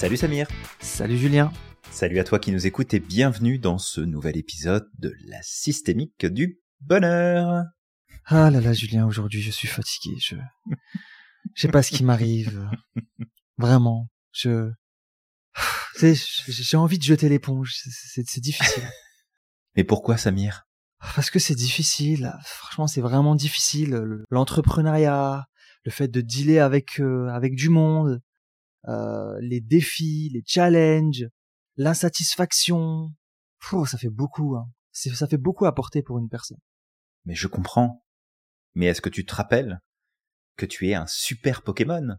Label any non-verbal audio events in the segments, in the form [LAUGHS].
Salut Samir. Salut Julien. Salut à toi qui nous écoutes et bienvenue dans ce nouvel épisode de la systémique du bonheur. Ah là là Julien, aujourd'hui je suis fatigué. Je je sais pas ce qui m'arrive. Vraiment, je j'ai envie de jeter l'éponge. C'est difficile. Mais pourquoi Samir? Parce que c'est difficile. Franchement, c'est vraiment difficile. L'entrepreneuriat, le fait de dealer avec euh, avec du monde, euh, les défis, les challenges, l'insatisfaction. Ça fait beaucoup. Hein. Ça fait beaucoup à porter pour une personne. Mais je comprends. Mais est-ce que tu te rappelles que tu es un super Pokémon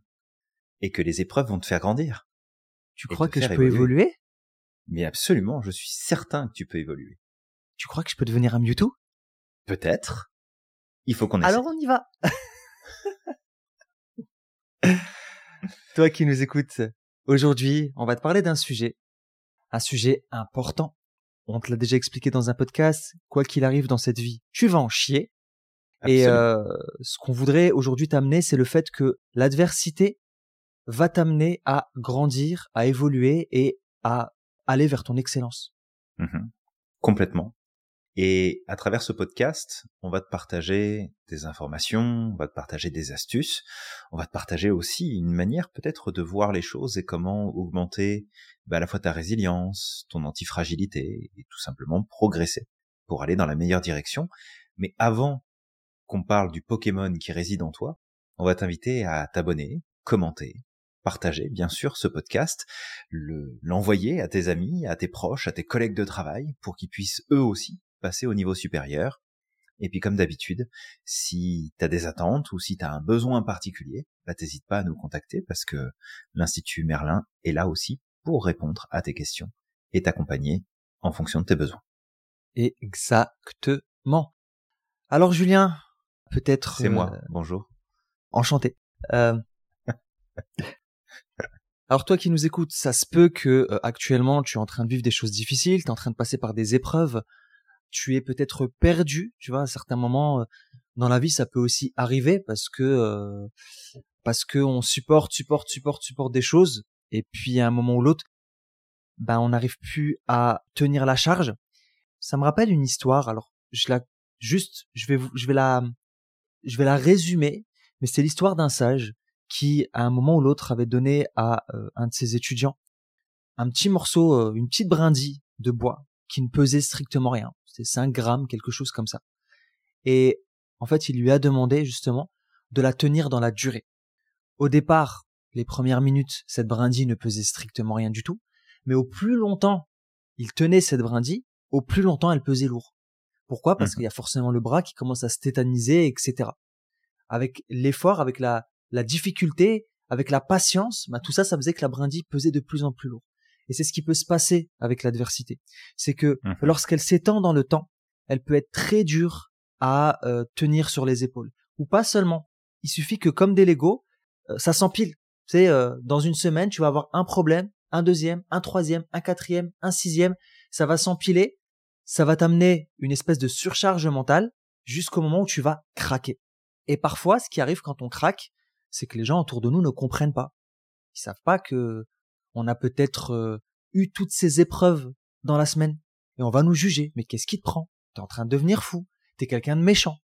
et que les épreuves vont te faire grandir Tu crois que je peux évoluer, Mais absolument, je suis certain que tu peux évoluer. Tu crois que je peux devenir un Mewtwo? Peut-être. Il faut qu'on essaie. Alors on y va. [LAUGHS] Toi qui nous écoutes, aujourd'hui, on va te parler d'un sujet, un sujet important. On te l'a déjà expliqué dans un podcast, quoi qu'il arrive dans cette vie, tu vas en chier. Et euh, ce qu'on voudrait aujourd'hui t'amener, c'est le fait que l'adversité va t'amener à grandir, à évoluer et à aller vers ton excellence. Mmh Complètement. Et à travers ce podcast, on va te partager des informations, on va te partager des astuces, on va te partager aussi une manière peut-être de voir les choses et comment augmenter bah, à la fois ta résilience, ton antifragilité et tout simplement progresser pour aller dans la meilleure direction. Mais avant qu'on parle du Pokémon qui réside en toi, on va t'inviter à t'abonner, commenter, partager bien sûr ce podcast, l'envoyer à tes amis, à tes proches, à tes collègues de travail pour qu'ils puissent eux aussi passer au niveau supérieur. Et puis comme d'habitude, si tu as des attentes ou si tu as un besoin particulier, bah t'hésites pas à nous contacter parce que l'Institut Merlin est là aussi pour répondre à tes questions et t'accompagner en fonction de tes besoins. Exactement. Alors Julien, peut-être... C'est moi, euh, bonjour. Enchanté. Euh... [LAUGHS] Alors toi qui nous écoutes, ça se peut que euh, actuellement tu es en train de vivre des choses difficiles, tu es en train de passer par des épreuves, tu es peut-être perdu, tu vois, à certains moments euh, dans la vie, ça peut aussi arriver parce que euh, parce que on supporte, supporte, supporte, supporte des choses et puis à un moment ou l'autre, ben on n'arrive plus à tenir la charge. Ça me rappelle une histoire. Alors je la juste, je vais je vais la je vais la résumer, mais c'est l'histoire d'un sage qui à un moment ou l'autre avait donné à euh, un de ses étudiants un petit morceau, une petite brindille de bois qui ne pesait strictement rien. C'était 5 grammes, quelque chose comme ça. Et en fait, il lui a demandé justement de la tenir dans la durée. Au départ, les premières minutes, cette brindille ne pesait strictement rien du tout, mais au plus longtemps il tenait cette brindille, au plus longtemps elle pesait lourd. Pourquoi? Parce mmh. qu'il y a forcément le bras qui commence à se tétaniser, etc. Avec l'effort, avec la, la difficulté, avec la patience, bah, tout ça, ça faisait que la brindille pesait de plus en plus lourd. Et c'est ce qui peut se passer avec l'adversité. C'est que mmh lorsqu'elle s'étend dans le temps, elle peut être très dure à euh, tenir sur les épaules. Ou pas seulement. Il suffit que comme des Lego, euh, ça s'empile. Tu sais, euh, dans une semaine, tu vas avoir un problème, un deuxième, un troisième, un quatrième, un sixième. Ça va s'empiler. Ça va t'amener une espèce de surcharge mentale jusqu'au moment où tu vas craquer. Et parfois, ce qui arrive quand on craque, c'est que les gens autour de nous ne comprennent pas. Ils savent pas que on a peut-être euh, eu toutes ces épreuves dans la semaine et on va nous juger. Mais qu'est-ce qui te prend? T'es en train de devenir fou. T'es quelqu'un de méchant.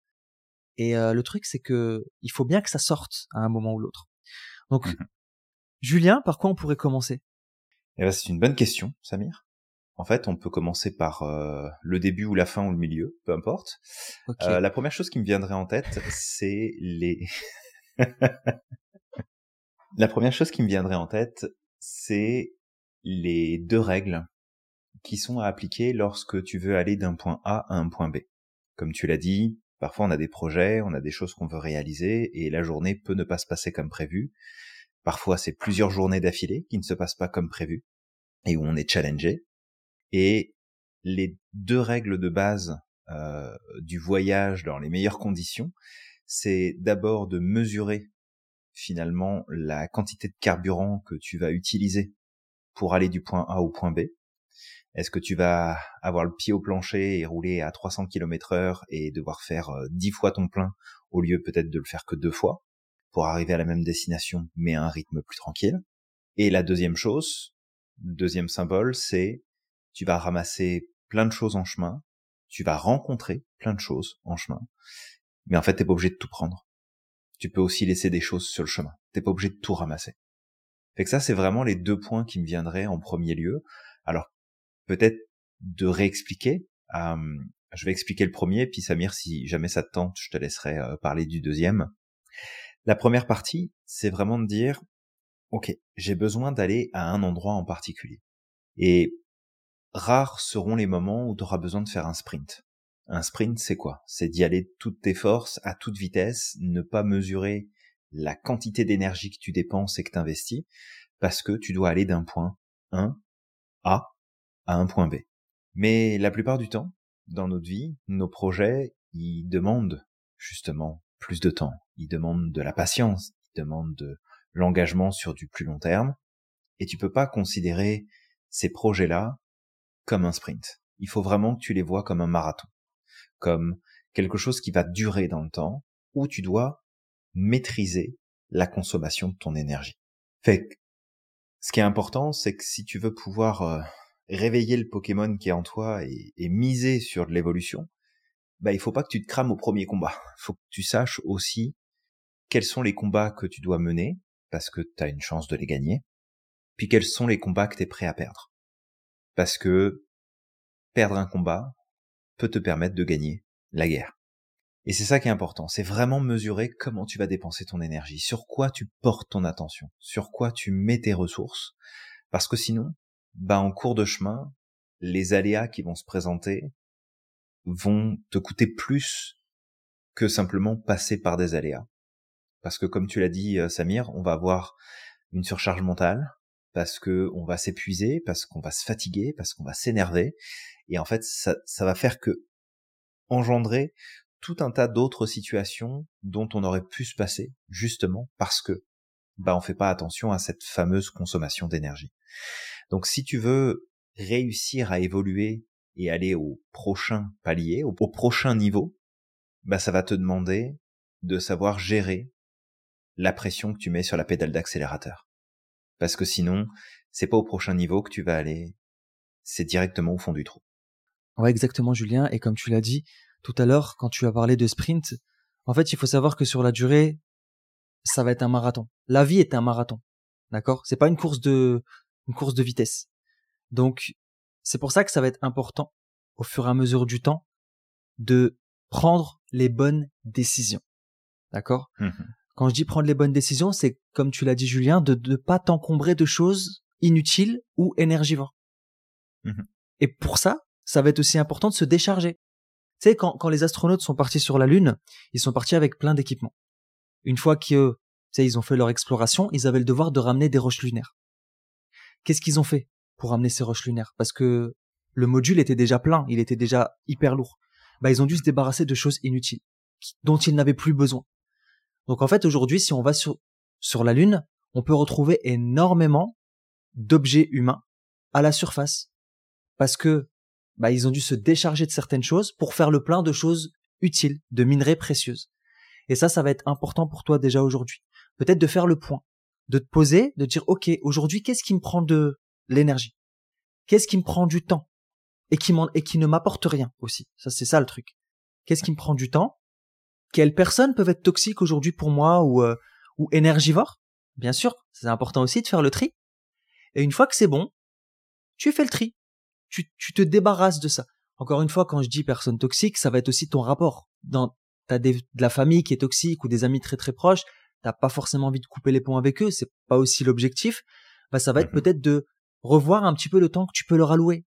Et euh, le truc, c'est que il faut bien que ça sorte à un moment ou l'autre. Donc, mmh Julien, par quoi on pourrait commencer? Eh ben, c'est une bonne question, Samir. En fait, on peut commencer par euh, le début ou la fin ou le milieu, peu importe. la première chose qui me viendrait en tête, c'est les. [LAUGHS] la première chose qui me viendrait en tête, c'est les deux règles qui sont à appliquer lorsque tu veux aller d'un point A à un point B. Comme tu l'as dit, parfois on a des projets, on a des choses qu'on veut réaliser et la journée peut ne pas se passer comme prévu. Parfois c'est plusieurs journées d'affilée qui ne se passent pas comme prévu et où on est challengé. Et les deux règles de base euh, du voyage dans les meilleures conditions, c'est d'abord de mesurer finalement la quantité de carburant que tu vas utiliser pour aller du point A au point B. Est-ce que tu vas avoir le pied au plancher et rouler à 300 km heure et devoir faire 10 euh, fois ton plein au lieu peut-être de le faire que deux fois pour arriver à la même destination mais à un rythme plus tranquille? Et la deuxième chose, deuxième symbole, c'est tu vas ramasser plein de choses en chemin, tu vas rencontrer plein de choses en chemin, mais en fait, t'es pas obligé de tout prendre. Tu peux aussi laisser des choses sur le chemin. T'es pas obligé de tout ramasser. Fait que ça, c'est vraiment les deux points qui me viendraient en premier lieu. Alors, peut-être de réexpliquer. Euh, je vais expliquer le premier, puis Samir, si jamais ça te tente, je te laisserai euh, parler du deuxième. La première partie, c'est vraiment de dire, ok, j'ai besoin d'aller à un endroit en particulier. Et rares seront les moments où tu auras besoin de faire un sprint. Un sprint, c'est quoi? C'est d'y aller de toutes tes forces, à toute vitesse, ne pas mesurer la quantité d'énergie que tu dépenses et que tu investis, parce que tu dois aller d'un point 1 A à un point B. Mais la plupart du temps, dans notre vie, nos projets, ils demandent justement plus de temps, ils demandent de la patience, ils demandent de l'engagement sur du plus long terme, et tu peux pas considérer ces projets-là comme un sprint. Il faut vraiment que tu les vois comme un marathon, comme quelque chose qui va durer dans le temps, où tu dois maîtriser la consommation de ton énergie. Fait ce qui est important, c'est que si tu veux pouvoir euh, réveiller le Pokémon qui est en toi et, miser sur l'évolution, bah il faut pas que tu te crames au premier combat. Il faut que tu saches aussi quels sont les combats que tu dois mener parce que tu as une chance de les gagner, puis quels sont les combats que tu es prêt à perdre. Parce que perdre un combat peut te permettre de gagner la guerre. Et c'est ça qui est important, c'est vraiment mesurer comment tu vas dépenser ton énergie, sur quoi tu portes ton attention, sur quoi tu mets tes ressources, parce que sinon, bah en cours de chemin, les aléas qui vont se présenter vont te coûter plus que simplement passer par des aléas. Parce que comme tu l'as dit euh, Samir, on va avoir une surcharge mentale, parce que on va s'épuiser, parce qu'on va se fatiguer, parce qu'on va s'énerver, et en fait ça, ça va faire que engendrer tout un tas d'autres situations dont on aurait pu se passer, justement parce que bah on fait pas attention à cette fameuse consommation d'énergie. Donc si tu veux réussir à évoluer et aller au prochain palier, au, prochain niveau, bah ça va te demander de savoir gérer la pression que tu mets sur la pédale d'accélérateur. Parce que sinon, c'est pas au prochain niveau que tu vas aller, c'est directement au fond du trou. Ouais, exactement, Julien. Et comme tu l'as dit, tout à l'heure, quand tu as parlé de sprint, en fait, il faut savoir que sur la durée, ça va être un marathon. La vie est un marathon. D'accord? C'est pas une course de, une course de vitesse. Donc, c'est pour ça que ça va être important, au fur et à mesure du temps, de prendre les bonnes décisions. D'accord? Mmh quand je dis prendre les bonnes décisions, c'est, comme tu l'as dit, Julien, de ne pas t'encombrer de choses inutiles ou énergivores. Mmh et pour ça, ça va être aussi important de se décharger. Tu sais, quand, quand les astronautes sont partis sur la Lune, ils sont partis avec plein d'équipements. Une fois qu'ils ils ont fait leur exploration, ils avaient le devoir de ramener des roches lunaires. Qu'est-ce qu'ils ont fait pour ramener ces roches lunaires? Parce que le module était déjà plein, il était déjà hyper lourd. Bah, ils ont dû se débarrasser de choses inutiles, dont ils n'avaient plus besoin. Donc en fait, aujourd'hui, si on va sur, la Lune, on peut retrouver énormément d'objets humains à la surface. Parce que bah, ils ont dû se décharger de certaines choses pour faire le plein de choses utiles, de minerais précieuses. Et ça, ça va être important pour toi déjà aujourd'hui. Peut-être de faire le point, de te poser, de dire, OK, aujourd'hui, qu'est-ce qui me prend de l'énergie? Qu'est-ce qui me prend du temps? Et qui, et qui ne m'apporte rien aussi. Ça, c'est ça le truc. Qu'est-ce qui me prend du temps? Quelles personnes peuvent être toxiques aujourd'hui pour moi ou, euh, ou énergivores? Bien sûr, c'est important aussi de faire le tri. Et une fois que c'est bon, tu fais le tri tu, tu te débarrasses de ça. Encore une fois, quand je dis personne toxique, ça va être aussi ton rapport. Dans, t'as de la famille qui est toxique ou des amis très très proches, t'as pas forcément envie de couper les ponts avec eux, c'est pas aussi l'objectif. Bah, ça va être mhm. peut-être de revoir un petit peu le temps que tu peux leur allouer.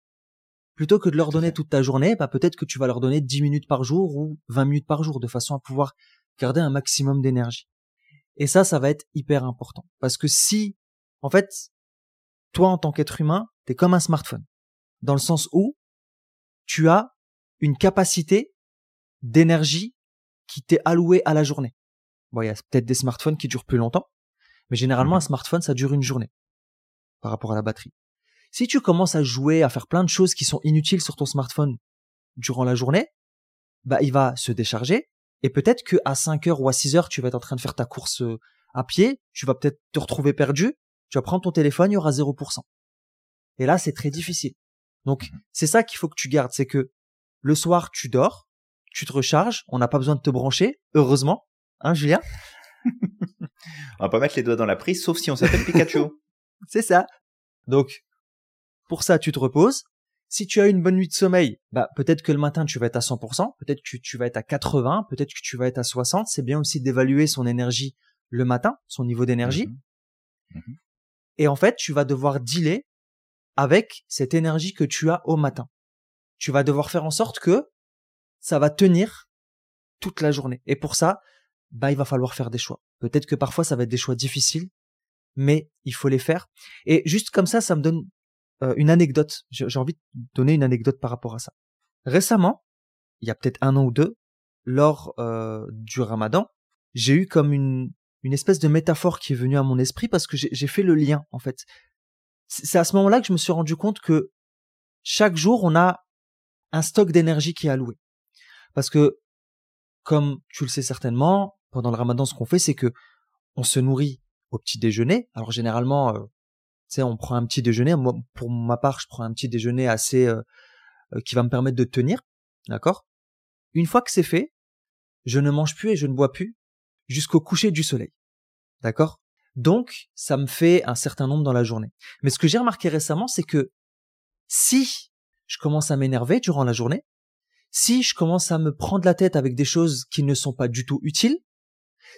Plutôt que de leur donner toute ta journée, bah, peut-être que tu vas leur donner 10 minutes par jour ou 20 minutes par jour de façon à pouvoir garder un maximum d'énergie. Et ça, ça va être hyper important. Parce que si, en fait, toi, en tant qu'être humain, t'es comme un smartphone dans le sens où tu as une capacité d'énergie qui t'est allouée à la journée. Bon, il y a peut-être des smartphones qui durent plus longtemps, mais généralement un mhm. smartphone, ça dure une journée par rapport à la batterie. Si tu commences à jouer, à faire plein de choses qui sont inutiles sur ton smartphone durant la journée, bah, il va se décharger et peut-être que à 5 heures ou à 6 heures, tu vas être en train de faire ta course euh, à pied, tu vas peut-être te retrouver perdu tu vas prendre ton téléphone, il y aura 0%. Et là, c'est très difficile. Donc, Mhm. c'est ça qu'il faut que tu gardes, c'est que le soir, tu dors, tu te recharges, on n'a pas besoin de te brancher, heureusement, hein, Julien? [LAUGHS] On va pas mettre les doigts dans la prise, sauf si on s'appelle Pikachu. [LAUGHS] C'est ça. Donc, pour ça, tu te reposes. Si tu as une bonne nuit de sommeil, bah, peut-être que le matin, tu vas être à 100%, peut-être que tu vas être à 80, peut-être que tu vas être à 60. C'est bien aussi d'évaluer son énergie le matin, son niveau d'énergie. Mhm. Et en fait, tu vas devoir dealer avec cette énergie que tu as au matin. Tu vas devoir faire en sorte que ça va tenir toute la journée. Et pour ça, bah, il va falloir faire des choix. Peut-être que parfois, ça va être des choix difficiles, mais il faut les faire. Et juste comme ça, ça me donne euh, une anecdote. J'ai envie de donner une anecdote par rapport à ça. Récemment, il y a peut-être un an ou deux, lors euh, du ramadan, j'ai eu comme une, une espèce de métaphore qui est venue à mon esprit parce que j'ai fait le lien, en fait. C'est à ce moment-là que je me suis rendu compte que chaque jour, on a un stock d'énergie qui est alloué. Parce que, comme tu le sais certainement, pendant le ramadan, ce qu'on fait, c'est que on se nourrit au petit déjeuner. Alors généralement, euh, on prend un petit déjeuner. Pour ma part, je prends un petit déjeuner assez euh, euh, qui va me permettre de tenir, d'accord? Une fois que c'est fait, je ne mange plus et je ne bois plus jusqu'au coucher du soleil, d'accord? Donc, ça me fait un certain nombre dans la journée. Mais ce que j'ai remarqué récemment, c'est que si je commence à m'énerver durant la journée, si je commence à me prendre la tête avec des choses qui ne sont pas du tout utiles,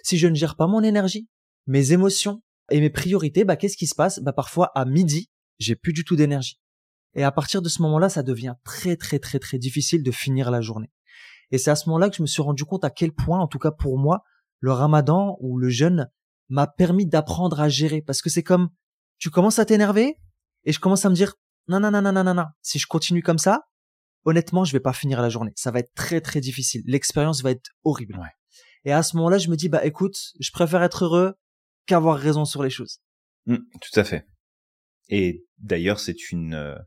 si je ne gère pas mon énergie, mes émotions et mes priorités, bah qu'est-ce qui se passe? Bah parfois à midi, j'ai plus du tout d'énergie. Et à partir de ce moment-là, ça devient très très très très difficile de finir la journée. Et c'est à ce moment-là que je me suis rendu compte à quel point, en tout cas pour moi, le ramadan ou le jeûne m'a permis d'apprendre à gérer. Parce que c'est comme, tu commences à t'énerver et je commence à me dire, non, non, non, non, non, non, non, si je continue comme ça, honnêtement, je vais pas finir la journée. Ça va être très très difficile. L'expérience va être horrible. Ouais. Et à ce moment-là, je me dis, bah écoute, je préfère être heureux qu'avoir raison sur les choses. Mm, tout à fait. Et d'ailleurs, c'est une euh,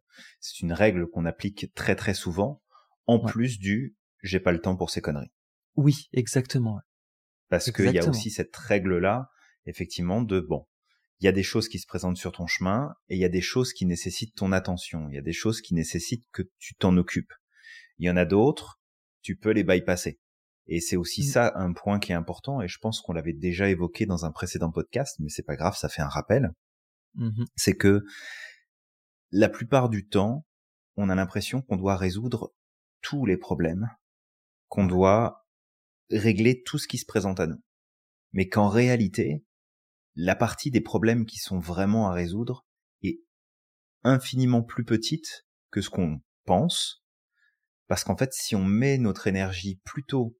c'est une règle qu'on applique très très souvent, en Ouais. plus du j'ai pas le temps pour ces conneries. Oui, exactement. Parce qu'il y a aussi cette règle-là, effectivement, de bon, il y a des choses qui se présentent sur ton chemin et il y a des choses qui nécessitent ton attention. Il y a des choses qui nécessitent que tu t'en occupes. Il y en a d'autres, tu peux les bypasser. Et c'est aussi Mm. ça un point qui est important et je pense qu'on l'avait déjà évoqué dans un précédent podcast, mais c'est pas grave, ça fait un rappel. Mhm. C'est que la plupart du temps, on a l'impression qu'on doit résoudre tous les problèmes, qu'on doit régler tout ce qui se présente à nous. Mais qu'en réalité, la partie des problèmes qui sont vraiment à résoudre est infiniment plus petite que ce qu'on pense. Parce qu'en fait, si on met notre énergie plutôt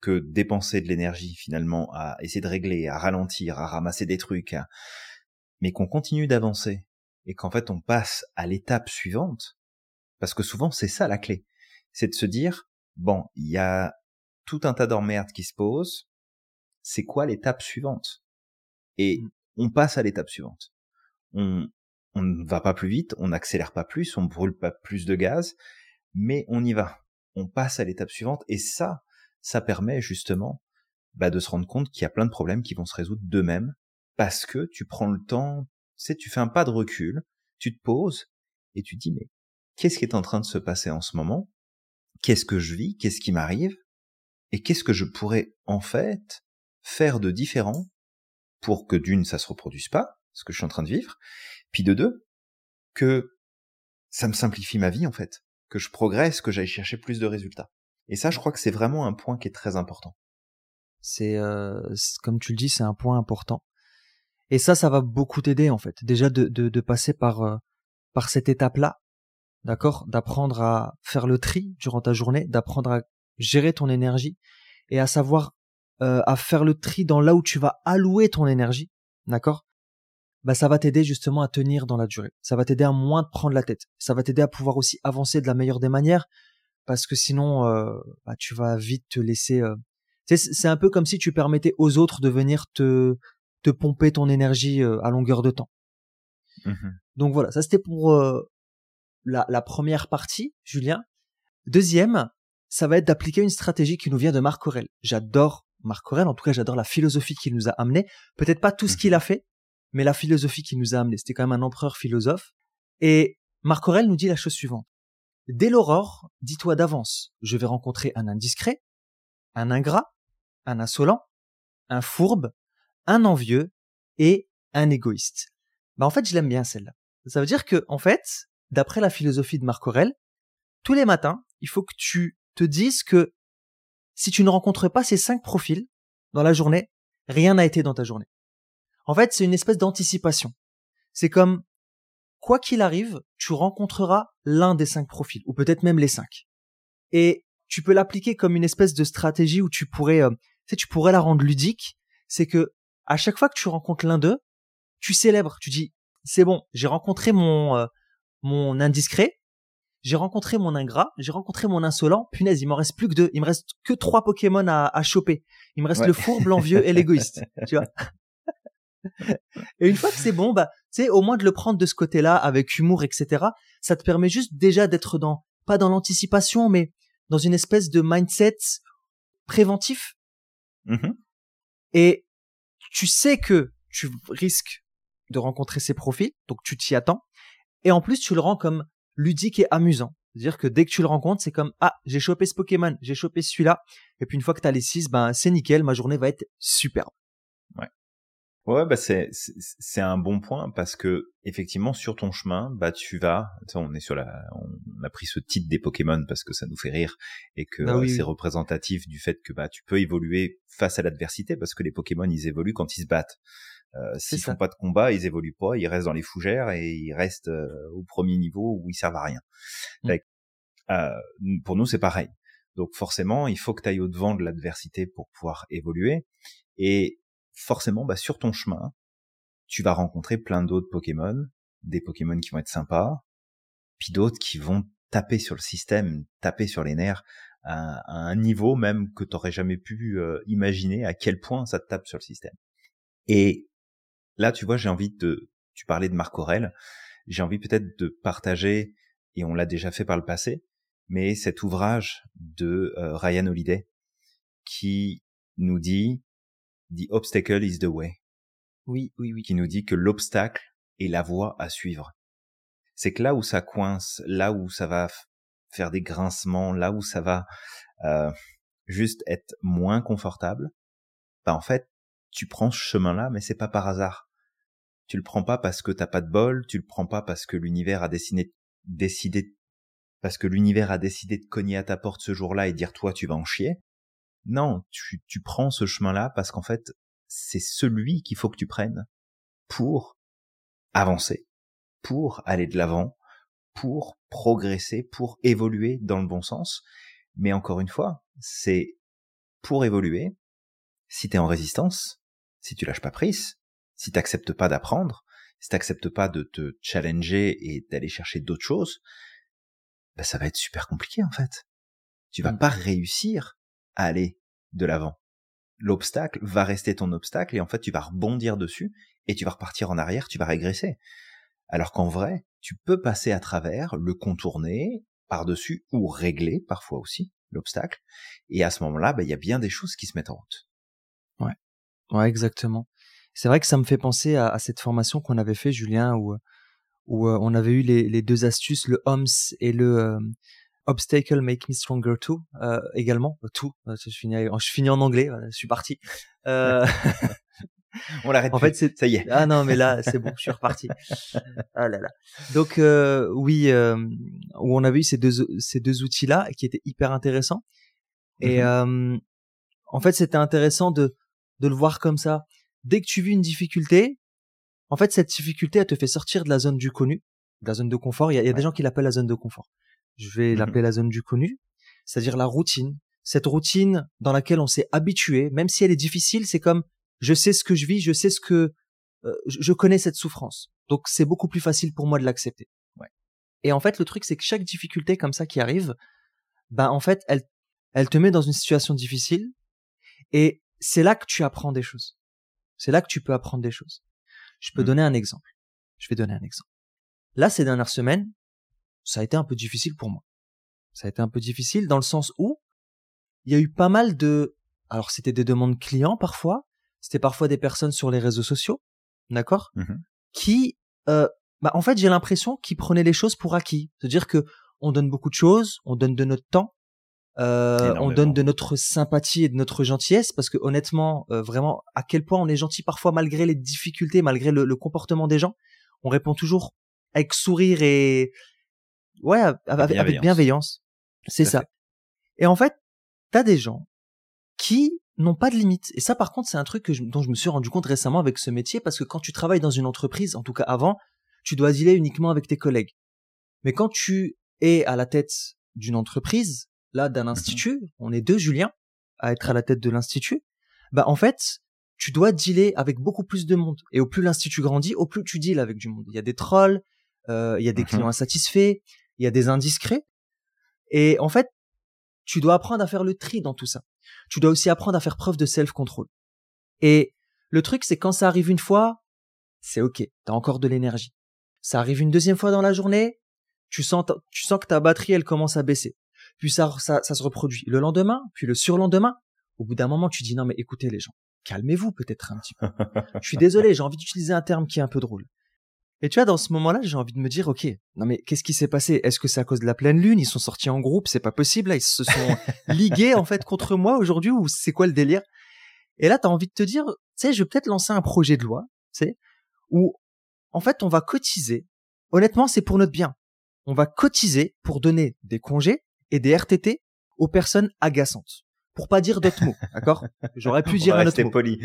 que dépenser de l'énergie finalement à essayer de régler, à ralentir, à ramasser des trucs, à- mais qu'on continue d'avancer et qu'en fait on passe à l'étape suivante, parce que souvent c'est ça la clé, c'est de se dire, bon, il y a tout un tas d'emmerdes qui se posent, c'est quoi l'étape suivante? Et Mm. on passe à l'étape suivante. On, on ne va pas plus vite, on n'accélère pas plus, on brûle pas plus de gaz, mais on y va. On passe à l'étape suivante et ça, ça permet justement bah, de se rendre compte qu'il y a plein de problèmes qui vont se résoudre d'eux-mêmes parce que tu prends le temps, tu tu fais un pas de recul, tu te poses et tu te dis mais qu'est-ce qui est en train de se passer en ce moment? Qu'est-ce que je vis? Qu'est-ce qui m'arrive? Et qu'est-ce que je pourrais en fait faire de différent pour que d'une ça se reproduise pas, ce que je suis en train de vivre, puis de deux que ça me simplifie ma vie en fait, que je progresse, que j'aille chercher plus de résultats. Et ça, je crois que c'est vraiment un point qui est très important. C'est euh, comme tu le dis, c'est un point important. Et ça, ça va beaucoup t'aider en fait. Déjà de, de, de passer par euh, par cette étape-là, d'accord, d'apprendre à faire le tri durant ta journée, d'apprendre à gérer ton énergie et à savoir euh, à faire le tri dans là où tu vas allouer ton énergie, d'accord? Bah ça va t'aider justement à tenir dans la durée. Ça va t'aider à moins te prendre la tête. Ça va t'aider à pouvoir aussi avancer de la meilleure des manières parce que sinon euh, bah, tu vas vite te laisser euh, c'est un peu comme si tu permettais aux autres de venir te te pomper ton énergie euh, à longueur de temps. Donc voilà, ça c'était pour euh, la, la première partie, Julien. Deuxième, ça va être d'appliquer une stratégie qui nous vient de Marc Aurel. J'adore Marc Aurel, en tout cas j'adore la philosophie qu'il nous a amené. Peut-être pas tout ce qu'il a fait, mais la philosophie qui nous a amené. C'était quand même un empereur philosophe. Et Marc Aurèle nous dit la chose suivante. Dès l'aurore, dis-toi d'avance, je vais rencontrer un indiscret, un ingrat, un insolent, un fourbe, un envieux et un égoïste. Bah en fait, je l'aime bien celle-là. Ça veut dire que en fait, d'après la philosophie de Marc Aurèle, tous les matins, il faut que tu te dises que si tu ne rencontres pas ces cinq profils dans la journée, rien n'a été dans ta journée. En fait, c'est une espèce d'anticipation. C'est comme, quoi qu'il arrive, tu rencontreras l'un des cinq profils, ou peut-être même les cinq. Et tu peux l'appliquer comme une espèce de stratégie où tu pourrais, euh, tu sais, tu pourrais la rendre ludique. C'est que, à chaque fois que tu rencontres l'un d'eux, tu célèbres, tu dis, c'est bon, j'ai rencontré mon, euh, mon indiscret, j'ai rencontré mon ingrat, j'ai rencontré mon insolent. Punaise, il m'en reste plus que deux. Il me reste que trois Pokémon à, à choper. Il me reste le fourbe, l'envieux et l'égoïste. Tu vois? [LAUGHS] et une fois que c'est bon, bah, tu sais, au moins de le prendre de ce côté-là avec humour, etc. Ça te permet juste déjà d'être dans, pas dans l'anticipation, mais dans une espèce de mindset préventif. Mmh et tu sais que tu risques de rencontrer ces profils, donc tu t'y attends. Et en plus, tu le rends comme ludique et amusant. C'est-à-dire que dès que tu le rencontres, c'est comme ah j'ai chopé ce Pokémon, j'ai chopé celui-là, et puis une fois que tu as les six, ben c'est nickel, ma journée va être superbe. Ouais. Bah c'est c'est un bon point parce que effectivement sur ton chemin, bah tu vas, on est sur la, on a pris ce titre des Pokémon parce que ça nous fait rire et que Ah oui, c'est oui. représentatif du fait que bah tu peux évoluer face à l'adversité parce que les Pokémon ils évoluent quand ils se battent. Euh, S'ils font pas de combat, ils évoluent pas, ils restent dans les fougères et ils restent euh, au premier niveau où ils servent à rien. Mm. Fait que, euh, pour nous, c'est pareil. Donc forcément, il faut que tu ailles au-devant de l'adversité pour pouvoir évoluer. Et forcément, bah, sur ton chemin, tu vas rencontrer plein d'autres Pokémon, des Pokémon qui vont être sympas, puis d'autres qui vont taper sur le système, taper sur les nerfs, à, un niveau même que tu jamais pu euh, imaginer à quel point ça te tape sur le système. Et là, tu vois, j'ai envie de, tu parlais de Marc Aurel, j'ai envie peut-être de partager, et on l'a déjà fait par le passé, mais cet ouvrage de euh, Ryan Holiday qui nous dit The obstacle is the way, Oui, oui, oui. qui nous dit que l'obstacle est la voie à suivre. C'est que là où ça coince, là où ça va faire des grincements, là où ça va euh, juste être moins confortable, bah en fait, tu prends ce chemin-là, mais c'est pas par hasard. Tu le prends pas parce que t'as pas de bol, tu le prends pas parce que l'univers a décidé, parce que l'univers a décidé de cogner à ta porte ce jour-là et dire toi tu vas en chier. Non, tu, tu prends ce chemin-là parce qu'en fait, c'est celui qu'il faut que tu prennes pour avancer, pour aller de l'avant, pour progresser, pour évoluer dans le bon sens. Mais encore une fois, c'est pour évoluer, si t'es en résistance, si tu lâches pas prise, si t'acceptes pas d'apprendre, si t'acceptes pas de te challenger et d'aller chercher d'autres choses, bah ça va être super compliqué en fait. Tu vas Mm. pas réussir aller de l'avant. L'obstacle va rester ton obstacle et en fait tu vas rebondir dessus et tu vas repartir en arrière, tu vas régresser. Alors qu'en vrai, tu peux passer à travers, le contourner par-dessus ou régler parfois aussi l'obstacle. Et à ce moment-là, bah, il y a bien des choses qui se mettent en route. Ouais, exactement. C'est vrai que ça me fait penser à, cette formation qu'on avait fait, Julien, où, où euh, on avait eu les, deux astuces, le OMS et le euh, Obstacle Make Me Stronger Too, euh, également. Euh, Tout, euh, je finis, je finis en anglais, je suis parti. Euh, [LAUGHS] On l'arrête. En plus. fait, c'est- ça y est. ah non, mais là, c'est bon, je suis reparti. Ah là là. Donc euh, oui, euh, où on avait eu ces deux ces deux outils là qui étaient hyper intéressants. Et Mhm. euh, en fait, c'était intéressant de de le voir comme ça. Dès que tu vis une difficulté, en fait, cette difficulté, elle te fait sortir de la zone du connu, de la zone de confort. Il y a, il y a des gens qui l'appellent la zone de confort. Je vais Mhm. l'appeler la zone du connu, c'est-à-dire la routine. Cette routine dans laquelle on s'est habitué, même si elle est difficile, c'est comme je sais ce que je vis, je sais ce que euh, je connais cette souffrance. Donc c'est beaucoup plus facile pour moi de l'accepter. Ouais. Et en fait, le truc, c'est que chaque difficulté comme ça qui arrive, ben en fait, elle, elle te met dans une situation difficile, et c'est là que tu apprends des choses. C'est là que tu peux apprendre des choses. Je peux Mm. donner un exemple. Je vais donner un exemple. Là, ces dernières semaines, ça a été un peu difficile pour moi. Ça a été un peu difficile dans le sens où il y a eu pas mal de, alors c'était des demandes clients parfois, c'était parfois des personnes sur les réseaux sociaux d'accord, Mhm. qui, euh, bah, en fait, j'ai l'impression qu'ils prenaient les choses pour acquis. C'est-à-dire que on donne beaucoup de choses, on donne de notre temps, euh, on donne de notre sympathie et de notre gentillesse, parce que honnêtement, euh, vraiment, à quel point on est gentil parfois malgré les difficultés, malgré le, le comportement des gens, on répond toujours avec sourire et ouais, avec, avec bienveillance. C'est ça. fait. Et en fait, t'as des gens qui n'ont pas de limite. Et ça, par contre, c'est un truc que je- dont je me suis rendu compte récemment avec ce métier, parce que quand tu travailles dans une entreprise, en tout cas avant, tu dois dealer uniquement avec tes collègues. Mais quand tu es à la tête d'une entreprise, là, d'un institut, on est deux, Julien, à être à la tête de l'institut, bah, en fait, tu dois dealer avec beaucoup plus de monde. Et au plus l'institut grandit, au plus tu deals avec du monde. Il y a des trolls, euh, il y a des Mhm. clients insatisfaits, il y a des indiscrets. Et en fait, tu dois apprendre à faire le tri dans tout ça. Tu dois aussi apprendre à faire preuve de self-control. Et le truc, c'est quand ça arrive une fois, c'est ok, t'as encore de l'énergie. Ça arrive une deuxième fois dans la journée, tu sens, tu sens que ta batterie, elle commence à baisser. Puis ça, ça, ça se reproduit le lendemain, puis le surlendemain. Au bout d'un moment, tu dis non mais écoutez les gens, calmez-vous peut-être un petit peu. Je suis désolé, j'ai envie d'utiliser un terme qui est un peu drôle. Et tu vois, dans ce moment-là, j'ai envie de me dire, ok, non mais qu'est-ce qui s'est passé? Est-ce que c'est à cause de la pleine lune? Ils sont sortis en groupe, c'est pas possible. Là, ils se sont [LAUGHS] ligués en fait contre moi aujourd'hui ou c'est quoi le délire? Et là, t'as envie de te dire, tu sais, je vais peut-être lancer un projet de loi, tu sais, où en fait on va cotiser. Honnêtement, c'est pour notre bien. On va cotiser pour donner des congés et des RTT aux personnes agaçantes. Pour pas dire d'autres mots, d'accord? J'aurais pu On dire va un autre rester mot poli.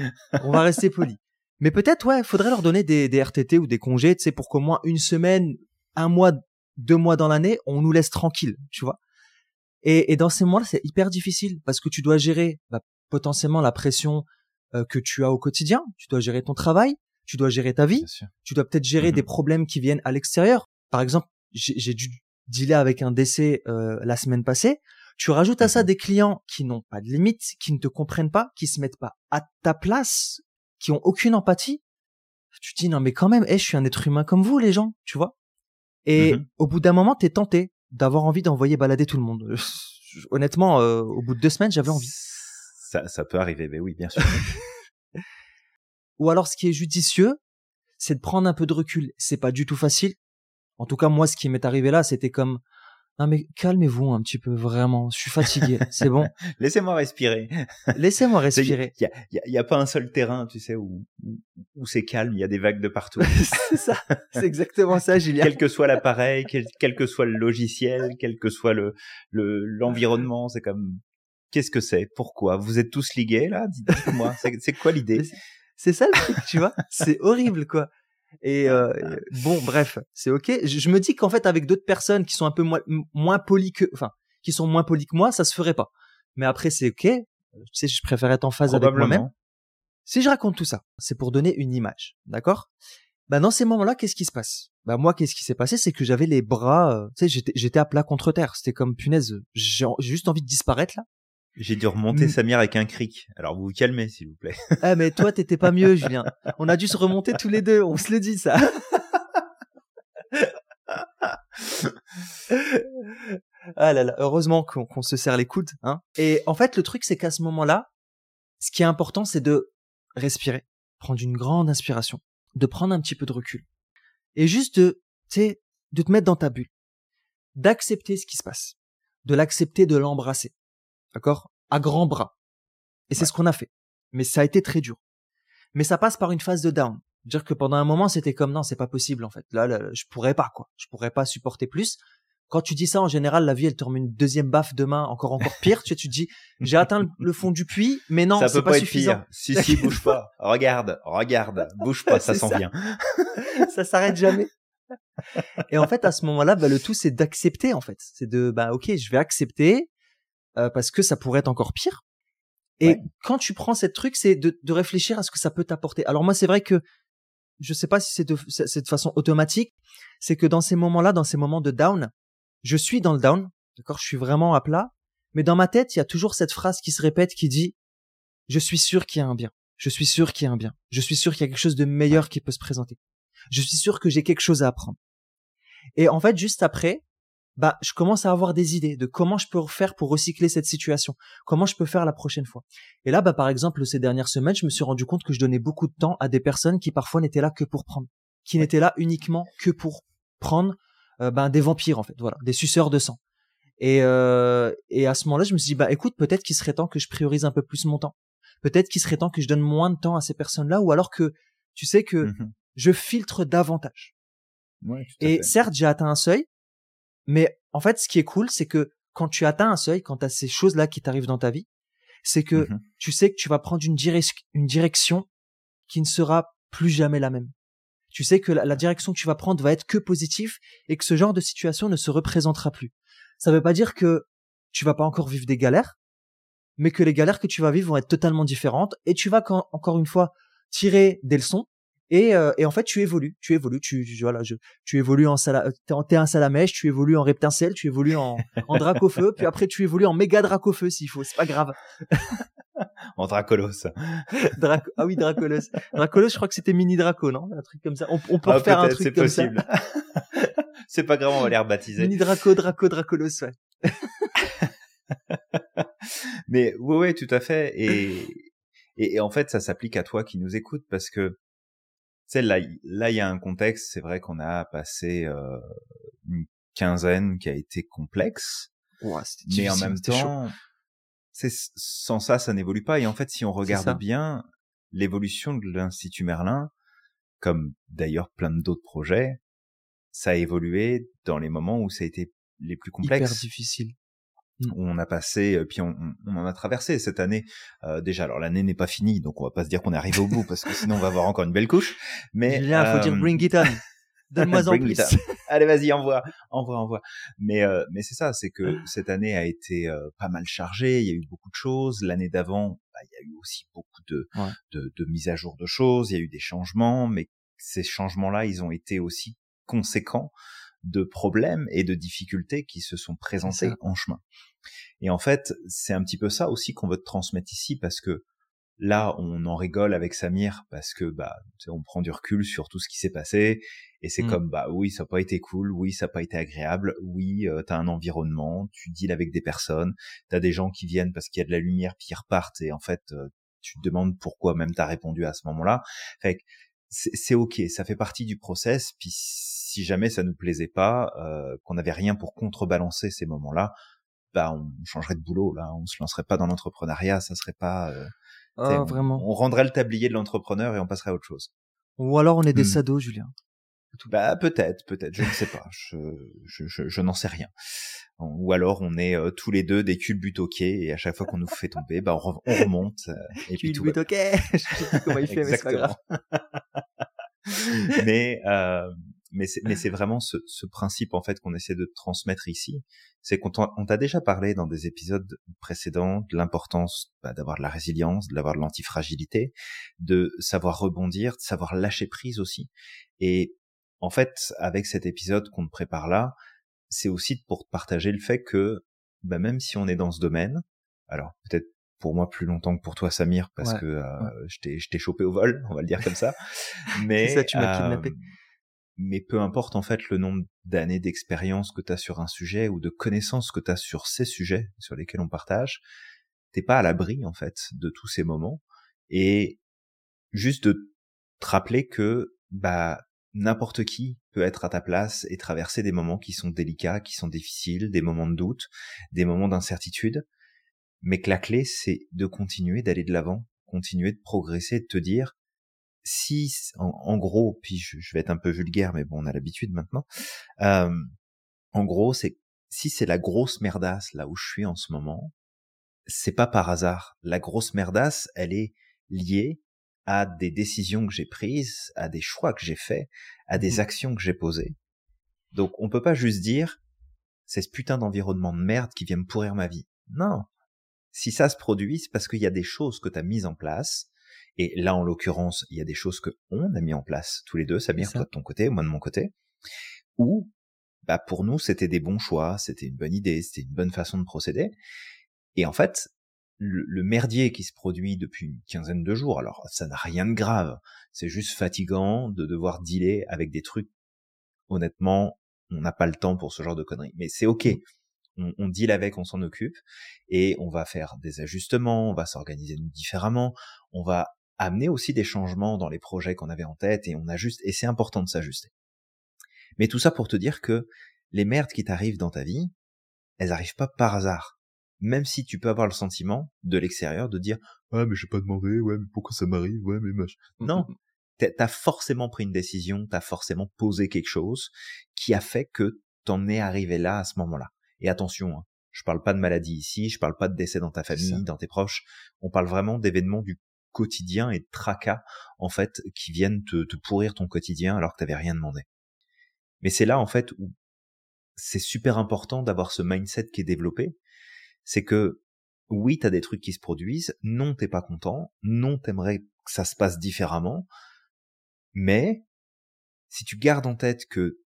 on va rester poli. Mais peut-être, ouais, faudrait leur donner des, des RTT ou des congés, tu sais, pour qu'au moins une semaine, un mois, deux mois dans l'année, on nous laisse tranquille, tu vois. Et, et dans ces mois-là, c'est hyper difficile parce que tu dois gérer bah, potentiellement la pression euh, que tu as au quotidien, tu dois gérer ton travail, tu dois gérer ta vie, tu dois peut-être gérer des problèmes qui viennent à l'extérieur. Par exemple, j'ai dû dealer avec un décès euh, la semaine passée. Tu rajoutes à ça Mhm. des clients qui n'ont pas de limite, qui ne te comprennent pas, qui se mettent pas à ta place, qui ont aucune empathie. Tu te dis non mais quand même, eh, je suis un être humain comme vous les gens, tu vois. Et Mhm. au bout d'un moment, t'es tenté d'avoir envie d'envoyer balader tout le monde. [LAUGHS] Honnêtement, euh, au bout de deux semaines, j'avais envie. Ça, ça peut arriver, mais oui, bien sûr. [LAUGHS] Ou alors, ce qui est judicieux, c'est de prendre un peu de recul. C'est pas du tout facile. En tout cas, moi, ce qui m'est arrivé là, c'était comme, non mais calmez-vous un petit peu, vraiment. Je suis fatigué. c'est bon? [LAUGHS] Laissez-moi respirer. Laissez-moi [LAUGHS] Il respirer. y a, y a- y a pas un seul terrain, tu sais, où, où, où c'est calme, il y a des vagues de partout. [LAUGHS] c'est ça. C'est exactement ça, Julien. quel que soit l'appareil, quel, quel que soit le logiciel, quel que soit le le- l'environnement, c'est comme qu'est-ce que c'est? Pourquoi? Vous êtes tous ligués là? Dites- Dites-moi, c'est c'est quoi l'idée? C'est ça le truc, tu vois? C'est horrible, quoi. Et euh, bon, bref, c'est ok. Je, je me dis qu'en fait, avec d'autres personnes qui sont un peu moins, moins polies que, enfin, qui sont moins polies que moi, ça se ferait pas. Mais après, c'est ok. Tu sais, je préfère être en phase avec moi-même. Si je raconte tout ça, c'est pour donner une image, d'accord? Bah dans ces moments-là, qu'est-ce qui se passe? Bah moi, qu'est-ce qui s'est passé? C'est que j'avais les bras, euh, tu sais, j'étais j'étais à plat contre terre. C'était comme punaise, j'ai juste envie de disparaître là. J'ai dû remonter Mm. Samir avec un cric. Alors vous vous calmez, s'il vous plaît. Ah mais toi, [LAUGHS] t'étais pas mieux, Julien. On a dû se remonter tous les deux. On se le dit ça. ah là là, heureusement qu'on se serre les coudes, hein. Et en fait, le truc, c'est qu'à ce moment-là, ce qui est important, c'est de respirer, prendre une grande inspiration, de prendre un petit peu de recul, et juste de, tu sais, de te mettre dans ta bulle, d'accepter ce qui se passe, de l'accepter, de l'embrasser, d'accord, à grands bras. Et c'est Ouais. ce qu'on a fait. Mais ça a été très dur. Mais ça passe par une phase de down. Dire que pendant un moment, c'était comme non, c'est pas possible en fait. Là, là, je pourrais pas quoi. Je pourrais pas supporter plus. Quand tu dis ça, en général, la vie, elle te remet une deuxième baffe demain, encore encore pire. tu tu te dis, [LAUGHS] j'ai atteint le- fond du puits, mais non, ça c'est peut pas, pas, être suffisant. pire. Si si, bouge pas. Regarde, regarde, bouge pas, [LAUGHS] ça sent ça. bien. [LAUGHS] ça s'arrête jamais. Et en fait, à ce moment-là, bah, le tout, c'est d'accepter, en fait. C'est de, bah, ok, je vais accepter, euh, parce que ça pourrait être encore pire. Et Ouais. quand tu prends cette truc, c'est de, de réfléchir à ce que ça peut t'apporter. Alors moi, c'est vrai que, je sais pas si c'est de, de façon automatique, c'est que dans ces moments-là, dans ces moments de down, je suis dans le down, d'accord, je suis vraiment à plat, mais dans ma tête, il y a toujours cette phrase qui se répète qui dit, je suis sûr qu'il y a un bien. Je suis sûr qu'il y a un bien. Je suis sûr qu'il y a quelque chose de meilleur qui peut se présenter. Je suis sûr que j'ai quelque chose à apprendre. Et en fait, juste après, bah, je commence à avoir des idées de comment je peux faire pour recycler cette situation, comment je peux faire la prochaine fois. Et là, bah, par exemple, ces dernières semaines, je me suis rendu compte que je donnais beaucoup de temps à des personnes qui parfois n'étaient là que pour prendre, qui n'étaient là uniquement que pour prendre euh, ben, des vampires en fait, voilà, des suceurs de sang. Et, euh, et à ce moment-là, je me suis dit, bah écoute, peut-être qu'il serait temps que je priorise un peu plus mon temps. Peut-être qu'il serait temps que je donne moins de temps à ces personnes-là, ou alors que tu sais que mmh je filtre davantage. Ouais, et certes, j'ai atteint un seuil, mais en fait, ce qui est cool, c'est que quand tu atteins un seuil, quand tu as ces choses-là qui t'arrivent dans ta vie, c'est que mmh tu sais que tu vas prendre une, une direction qui ne sera plus jamais la même. Tu sais que la, direction que tu vas prendre va être que positive et que ce genre de situation ne se représentera plus. Ça ne veut pas dire que tu vas pas encore vivre des galères, mais que les galères que tu vas vivre vont être totalement différentes et tu vas encore une fois tirer des leçons et, euh, et en fait, tu évolues, tu évolues, tu, voilà, je, tu évolues en sala, t'es un salamèche, tu évolues en reptincelle, tu évolues en, en dracofeu, puis après tu évolues en méga dracofeu s'il faut, c'est pas grave. [LAUGHS] en Dracolos. ah oui, Dracolos. Dracolos, je crois que c'était mini Draco, non? Un truc comme ça. On, on peut ah, faire un truc comme possible. ça. [LAUGHS] c'est pas grave, on va les rebaptiser. Mini Draco, Draco, Dracolos, ouais. [LAUGHS] Mais ouais, ouais, tout à fait. Et, et, et en fait, ça s'applique à toi qui nous écoutes parce que sais, là, là, il y a un contexte. C'est vrai qu'on a passé euh, une quinzaine qui a été complexe, mais en même temps, c'est sans ça, ça n'évolue pas. Et en fait, si on regarde bien l'évolution de l'Institut Merlin, comme d'ailleurs plein d'autres projets, ça a évolué dans les moments où ça a été les plus complexes. Hyper difficile. On a passé, euh, puis on, on, en a traversé cette année. Euh, déjà, alors l'année n'est pas finie, donc on va pas se dire qu'on est arrivé au bout parce que sinon on va avoir encore une belle couche. Mais il faut dire euh, bring it on. Donne-moi en plus. Allez, vas-y, envoie, envoie, envoie. Mais euh, mais c'est ça, c'est que cette année a été pas mal chargée. Il y a eu beaucoup de choses. L'année d'avant, bah, il y a eu aussi beaucoup de, de de mises à jour de choses. Il y a eu des changements, mais ces changements-là, ils ont été aussi conséquents de problèmes et de difficultés qui se sont présentés en chemin. Et en fait, c'est un petit peu ça aussi qu'on veut te transmettre ici parce que là, on en rigole avec Samir parce que bah, on prend du recul sur tout ce qui s'est passé et c'est mmh. comme bah oui, ça n'a pas été cool, oui, ça n'a pas été agréable, oui, euh, tu as un environnement, tu deals avec des personnes, tu as des gens qui viennent parce qu'il y a de la lumière puis ils repartent et en fait, euh, tu te demandes pourquoi même tu as répondu à ce moment-là. Fait c'est ok, ça fait partie du process. Puis si jamais ça nous plaisait pas, euh, qu'on n'avait rien pour contrebalancer ces moments-là, bah on changerait de boulot là, on se lancerait pas dans l'entrepreneuriat, ça serait pas. Euh, ah, vraiment. On, rendrait le tablier de l'entrepreneur et on passerait à autre chose. Ou alors on est des mmh. sados, Julien. Bah peut-être, peut-être, je ne sais pas, je, je, je, je n'en sais rien. Ou alors on est euh, tous les deux des culbutoqués et à chaque fois qu'on nous fait tomber, bah on, remonte. Euh, et puis tout. [LAUGHS] Je sais plus comment il fait, mais c'est pas grave. mais euh, mais c'est mais c'est vraiment ce, ce, principe en fait qu'on essaie de transmettre ici, c'est qu'on t'a déjà parlé dans des épisodes précédents de l'importance bah, d'avoir de la résilience, d'avoir de l'antifragilité, de savoir rebondir, de savoir lâcher prise aussi. Et en fait, avec cet épisode qu'on te prépare là, c'est aussi pour partager le fait que bah, même si on est dans ce domaine, alors peut-être pour moi plus longtemps que pour toi Samir parce que euh, je t'ai chopé au vol, on va le dire comme ça. [LAUGHS] mais ça, tu m'as kidnappé. Mais peu importe en fait le nombre d'années d'expérience que tu as sur un sujet ou de connaissances que tu as sur ces sujets sur lesquels on partage, t'es pas à l'abri en fait de tous ces moments. Et juste de te rappeler que bah n'importe qui peut être à ta place et traverser des moments qui sont délicats, qui sont difficiles, des moments de doute, des moments d'incertitude, mais que la clé c'est de continuer d'aller de l'avant, continuer de progresser, de te dire si en, gros, puis je, vais être un peu vulgaire, mais bon, on a l'habitude maintenant. Euh, en gros, c'est si c'est la grosse merdasse là où je suis en ce moment, c'est pas par hasard. La grosse merdasse, elle est liée à des décisions que j'ai prises, à des choix que j'ai faits, à des mmh actions que j'ai posées. Donc on peut pas juste dire c'est ce putain d'environnement de merde qui vient me pourrir ma vie. Non. Si ça se produit, c'est parce qu'il y a des choses que tu as mises en place. Et là, en l'occurrence, il y a des choses que on a mis en place tous les deux, Samir, toi de ton côté, moi de mon côté. Ou, bah, pour nous, c'était des bons choix, c'était une bonne idée, c'était une bonne façon de procéder. Et en fait, le, merdier qui se produit depuis une quinzaine de jours, alors ça n'a rien de grave, c'est juste fatigant de devoir dealer avec des trucs, honnêtement, on n'a pas le temps pour ce genre de conneries. Mais c'est ok. On, on deal avec, on s'en occupe et on va faire des ajustements, on va s'organiser différemment, on va amener aussi des changements dans les projets qu'on avait en tête et on ajuste et c'est important de s'ajuster. Mais tout ça pour te dire que les merdes qui t'arrivent dans ta vie, elles arrivent pas par hasard. Même si tu peux avoir le sentiment de l'extérieur de dire ouais mais j'ai pas demandé, ouais mais pourquoi ça m'arrive, ouais mais machin. [LAUGHS] Non, t'as forcément pris une décision, t'as forcément posé quelque chose qui a fait que t'en es arrivé là à ce moment-là. Et attention, hein, je parle pas de maladie ici, je parle pas de décès dans ta famille, dans tes proches. On parle vraiment d'événements du quotidien et tracas en fait qui viennent te, te pourrir ton quotidien alors que t'avais rien demandé. Mais c'est là en fait où c'est super important d'avoir ce mindset qui est développé. C'est que oui, t'as des trucs qui se produisent, non, t'es pas content, non, t'aimerais que ça se passe différemment, mais si tu gardes en tête que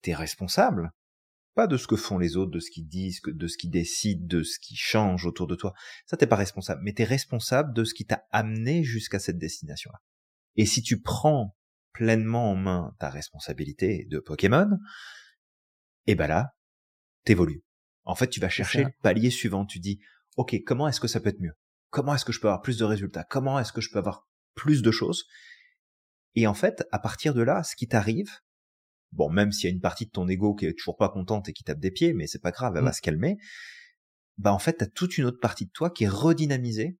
t'es responsable, pas de ce que font les autres, de ce qu'ils disent, de ce qu'ils décident, de ce qui change autour de toi, ça t'es pas responsable, mais t'es responsable de ce qui t'a amené jusqu'à cette destination-là. Et si tu prends pleinement en main ta responsabilité de Pokémon, et eh ben là, t'évolues. En fait, tu vas chercher le palier suivant. Tu dis, OK, comment est-ce que ça peut être mieux? Comment est-ce que je peux avoir plus de résultats? Comment est-ce que je peux avoir plus de choses? Et en fait, à partir de là, ce qui t'arrive, bon, même s'il y a une partie de ton ego qui est toujours pas contente et qui tape des pieds, mais c'est pas grave, elle va mmh. se calmer, bah en fait, t'as toute une autre partie de toi qui est redynamisée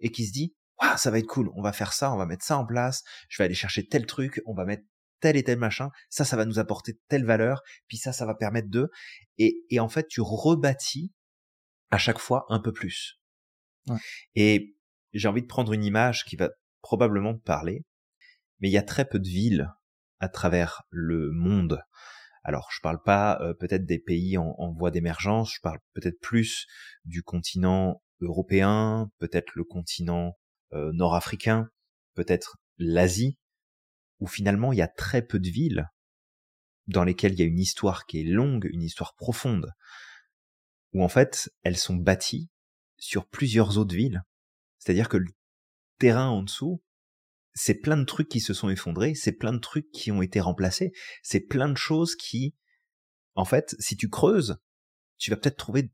et qui se dit, ah, ça va être cool, on va faire ça, on va mettre ça en place, je vais aller chercher tel truc, on va mettre tel et tel machin, ça, ça va nous apporter telle valeur, puis ça, ça va permettre de, et, et en fait, tu rebâtis à chaque fois un peu plus. Et j'ai envie de prendre une image qui va probablement te parler, mais il y a très peu de villes à travers le monde. Alors, je parle pas euh, peut-être des pays en, en voie d'émergence, je parle peut-être plus du continent européen, peut-être le continent euh, nord-africain, peut-être l'Asie, où finalement il y a très peu de villes dans lesquelles il y a une histoire qui est longue, une histoire profonde, où en fait elles sont bâties sur plusieurs autres villes. C'est-à-dire que le terrain en dessous, c'est plein de trucs qui se sont effondrés, c'est plein de trucs qui ont été remplacés, c'est plein de choses qui, en fait, si tu creuses, tu vas peut-être trouver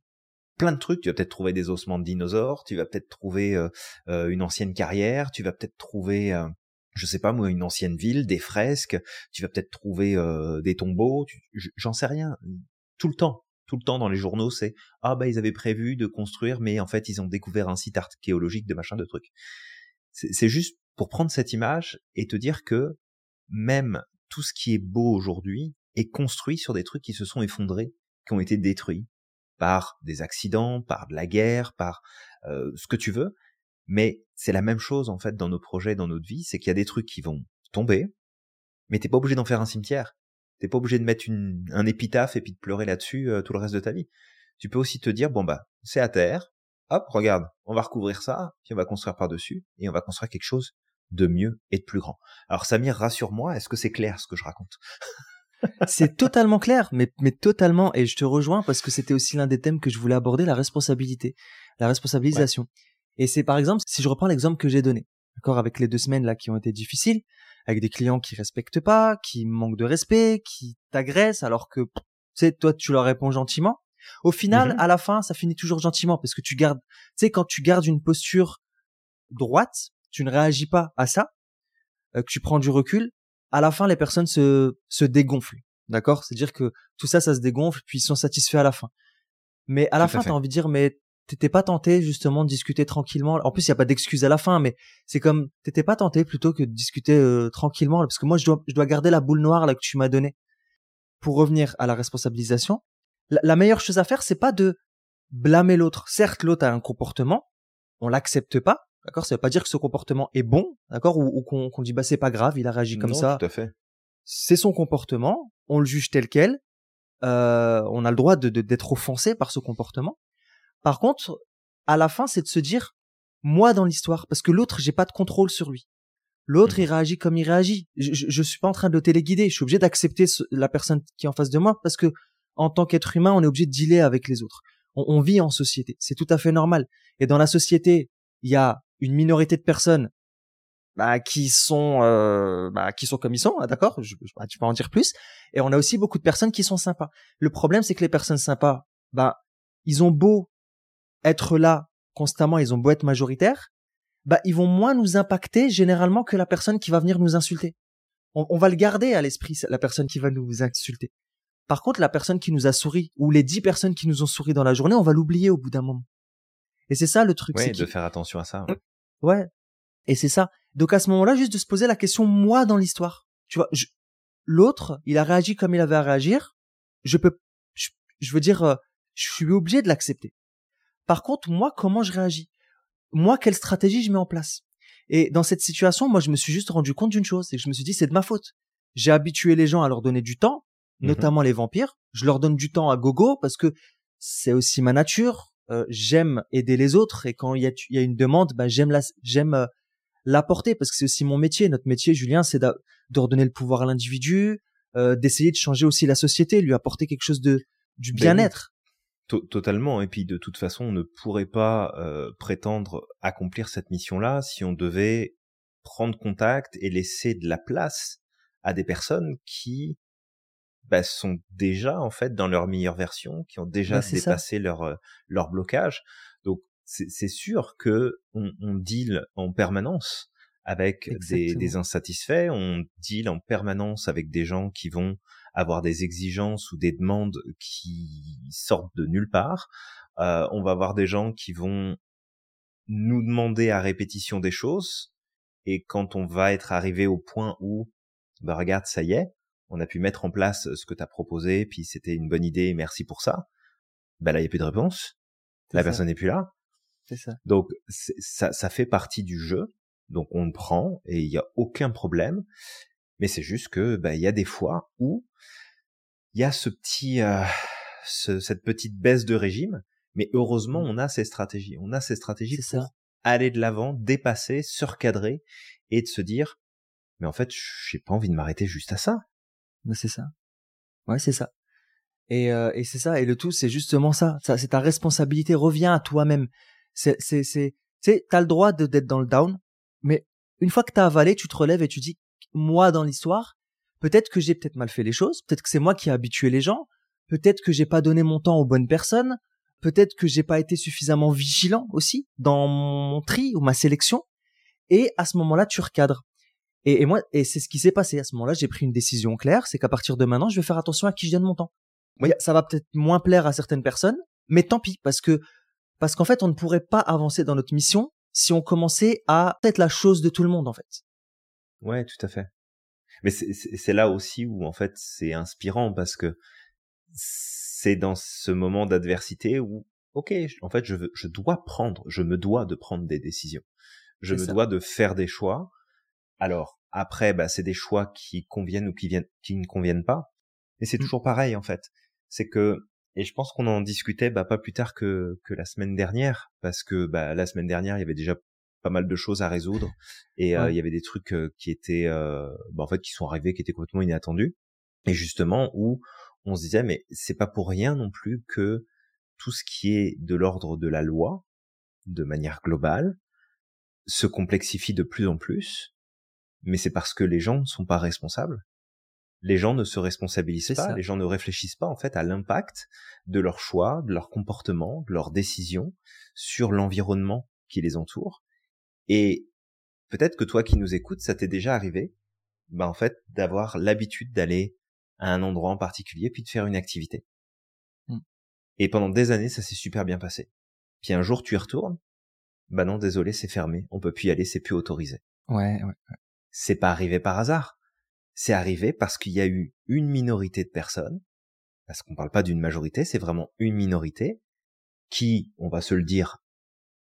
plein de trucs. Tu vas peut-être trouver des ossements de dinosaures, tu vas peut-être trouver euh, euh, une ancienne carrière, tu vas peut-être trouver, euh, je sais pas moi, une ancienne ville, des fresques, tu vas peut-être trouver des tombeaux, j'en sais rien. Tout le temps, tout le temps dans les journaux, c'est ah bah ils avaient prévu de construire, mais en fait ils ont découvert un site archéologique de machin de trucs. C'est juste pour prendre cette image et te dire que même tout ce qui est beau aujourd'hui est construit sur des trucs qui se sont effondrés, qui ont été détruits, par des accidents, par de la guerre, par euh, ce que tu veux. Mais c'est la même chose en fait dans nos projets, dans notre vie, c'est qu'il y a des trucs qui vont tomber, mais t'es pas obligé d'en faire un cimetière. T'es pas obligé de mettre une, un épitaphe et puis de pleurer là-dessus euh, tout le reste de ta vie. Tu peux aussi te dire bon bah c'est à terre, hop regarde, on va recouvrir ça, puis on va construire par dessus et on va construire quelque chose de mieux et de plus grand. Alors Samir, rassure-moi, est-ce que c'est clair ce que je raconte? [LAUGHS] C'est totalement clair, mais, mais totalement, et je te rejoins parce que c'était aussi l'un des thèmes que je voulais aborder, la responsabilité, la responsabilisation. Et c'est par exemple, si je reprends l'exemple que j'ai donné, d'accord, avec les deux semaines là qui ont été difficiles, avec des clients qui respectent pas, qui manquent de respect, qui t'agressent alors que, tu sais, toi tu leur réponds gentiment. Au final, mm-hmm. à la fin, ça finit toujours gentiment parce que tu gardes, tu sais, quand tu gardes une posture droite, tu ne réagis pas à ça, euh, que tu prends du recul, à la fin, les personnes se, se dégonflent. D'accord? C'est-à-dire que tout ça, ça se dégonfle, puis ils sont satisfaits à la fin. Mais à la fin, tu as envie de dire, mais t'étais pas tenté justement de discuter tranquillement. En plus, il y a pas d'excuse à la fin, mais c'est comme t'étais pas tenté plutôt que de discuter euh, tranquillement, parce que moi, je dois, je dois garder la boule noire là que tu m'as donnée. Pour revenir à la responsabilisation, la, la meilleure chose à faire, c'est pas de blâmer l'autre. Certes, l'autre a un comportement, on l'accepte pas, D'accord Ça veut pas dire que ce comportement est bon, d'accord Ou, qu'on dit bah c'est pas grave, il a réagi comme ça. Tout à fait. C'est son comportement, on le juge tel quel. Euh, on a le droit de d'être offensé par ce comportement. Par contre, à la fin, c'est de se dire moi dans l'histoire, parce que l'autre, j'ai pas de contrôle sur lui. L'autre, mmh. il réagit comme il réagit. Je, je, suis pas en train de le téléguider. Je suis obligé d'accepter la personne qui est en face de moi parce que en tant qu'être humain, on est obligé de dealer avec les autres. On, on vit en société. C'est tout à fait normal. Et dans la société, il y a une minorité de personnes bah, qui sont euh, bah, qui sont comme ils sont, hein, d'accord? Je, bah, Tu peux en dire plus. Et on a aussi beaucoup de personnes qui sont sympas. Le problème, c'est que les personnes sympas, bah, ils ont beau être là constamment, ils ont beau être majoritaires, bah, ils vont moins nous impacter généralement que la personne qui va venir nous insulter. On, on va le garder à l'esprit, la personne qui va nous insulter. Par contre, la personne qui nous a souri, ou les dix personnes qui nous ont souri dans la journée, on va l'oublier au bout d'un moment. Et c'est ça le truc. C'est de faire attention à ça. Ouais. Et c'est ça. Donc à ce moment-là, juste de se poser la question moi dans l'histoire. Tu vois, l'autre, il a réagi comme il avait à réagir. Je peux, je, veux dire, euh, je suis obligé de l'accepter. Par contre, moi, comment je réagis? Moi, quelle stratégie je mets en place? Et dans cette situation, moi, je me suis juste rendu compte d'une chose, c'est que je me suis dit, c'est de ma faute. J'ai habitué les gens à leur donner du temps, mmh notamment les vampires. Je leur donne du temps à gogo parce que c'est aussi ma nature. Euh, j'aime aider les autres et quand il y a, y a une demande, bah, j'aime la, j'aime euh, l'apporter parce que c'est aussi mon métier. Notre métier, Julien, c'est de, redonner le pouvoir à l'individu, euh, d'essayer de changer aussi la société, lui apporter quelque chose de du ben bien-être. Totalement. Et puis de toute façon, on ne pourrait pas prétendre accomplir cette mission-là si on devait prendre contact et laisser de la place à des personnes qui bah, sont déjà en fait dans leur meilleure version, qui ont déjà bah, dépassé leur euh, leur blocage. Donc c'est sûr que on, on, deal en permanence avec des, des, insatisfaits, on deal en permanence avec des gens qui vont avoir des exigences ou des demandes qui sortent de nulle part. Euh, on va avoir des gens qui vont nous demander à répétition des choses, et quand on va être arrivé au point où, bah regarde, ça y est, on a pu mettre en place ce que tu as proposé, puis c'était une bonne idée, merci pour ça. Bah là, il n'y a plus de réponse. La personne n'est plus là. C'est ça. Donc ça, ça fait partie du jeu. Donc on le prend et il n'y a aucun problème. Mais c'est juste que bah, il y a des fois où il y a ce petit, euh, ce, cette petite baisse de régime. Mais heureusement, mmh. on a ces stratégies. On a ces stratégies pour ça. aller de l'avant, dépasser, surcadrer et de se dire, mais en fait, j'ai pas envie de m'arrêter juste à ça. C'est ça. Ouais, c'est ça. Et, euh, et c'est ça. Et le tout, c'est justement ça. ça c'est ta responsabilité. Reviens à toi-même. C'est, c'est, c'est, tu t'as le droit de, d'être dans le down, mais une fois que t'as avalé, tu te relèves et tu dis, moi, dans l'histoire, peut-être que j'ai peut-être mal fait les choses. Peut-être que c'est moi qui ai habitué les gens. Peut-être que j'ai pas donné mon temps aux bonnes personnes. Peut-être que j'ai pas été suffisamment vigilant aussi dans mon tri ou ma sélection. Et à ce moment-là, tu recadres. Et, moi, et c'est ce qui s'est passé à ce moment-là. J'ai pris une décision claire, c'est qu'à partir de maintenant, je vais faire attention à qui je donne mon temps. Oui, ça va peut-être moins plaire à certaines personnes, mais tant pis, parce que parce qu'en fait, on ne pourrait pas avancer dans notre mission si on commençait à être la chose de tout le monde, en fait. Ouais, tout à fait. Mais c'est là aussi où en fait c'est inspirant parce que c'est dans ce moment d'adversité où ok, en fait je veux, je dois prendre, je me dois de prendre des décisions, je me dois de faire des choix. Alors après, bah, c'est des choix qui conviennent ou qui viennent, qui ne conviennent pas. Mais c'est mmh. toujours pareil, en fait. C'est que, et je pense qu'on en discutait, bah, pas plus tard que, que la semaine dernière, parce que, bah, la semaine dernière, il y avait déjà pas mal de choses à résoudre et euh, il y avait des trucs euh, qui étaient euh, bah, en fait qui sont arrivés qui étaient complètement inattendus et justement où on se disait mais c'est pas pour rien non plus que tout ce qui est de l'ordre de la loi de manière globale se complexifie de plus en plus mais c'est parce que les gens ne sont pas responsables. Les gens ne se responsabilisent pas, les gens ne réfléchissent pas en fait à l'impact de leurs choix, de leur comportement, de leurs décisions sur l'environnement qui les entoure. Et peut-être que toi qui nous écoutes, ça t'est déjà arrivé, ben en fait, d'avoir l'habitude d'aller à un endroit en particulier puis de faire une activité. Mmh. Et pendant des années, ça s'est super bien passé. Puis un jour, tu y retournes. Bah non, désolé, c'est fermé. On peut plus y aller, c'est plus autorisé. Ouais, ouais, ouais c'est pas arrivé par hasard. C'est arrivé parce qu'il y a eu une minorité de personnes, parce qu'on parle pas d'une majorité, c'est vraiment une minorité, qui, on va se le dire,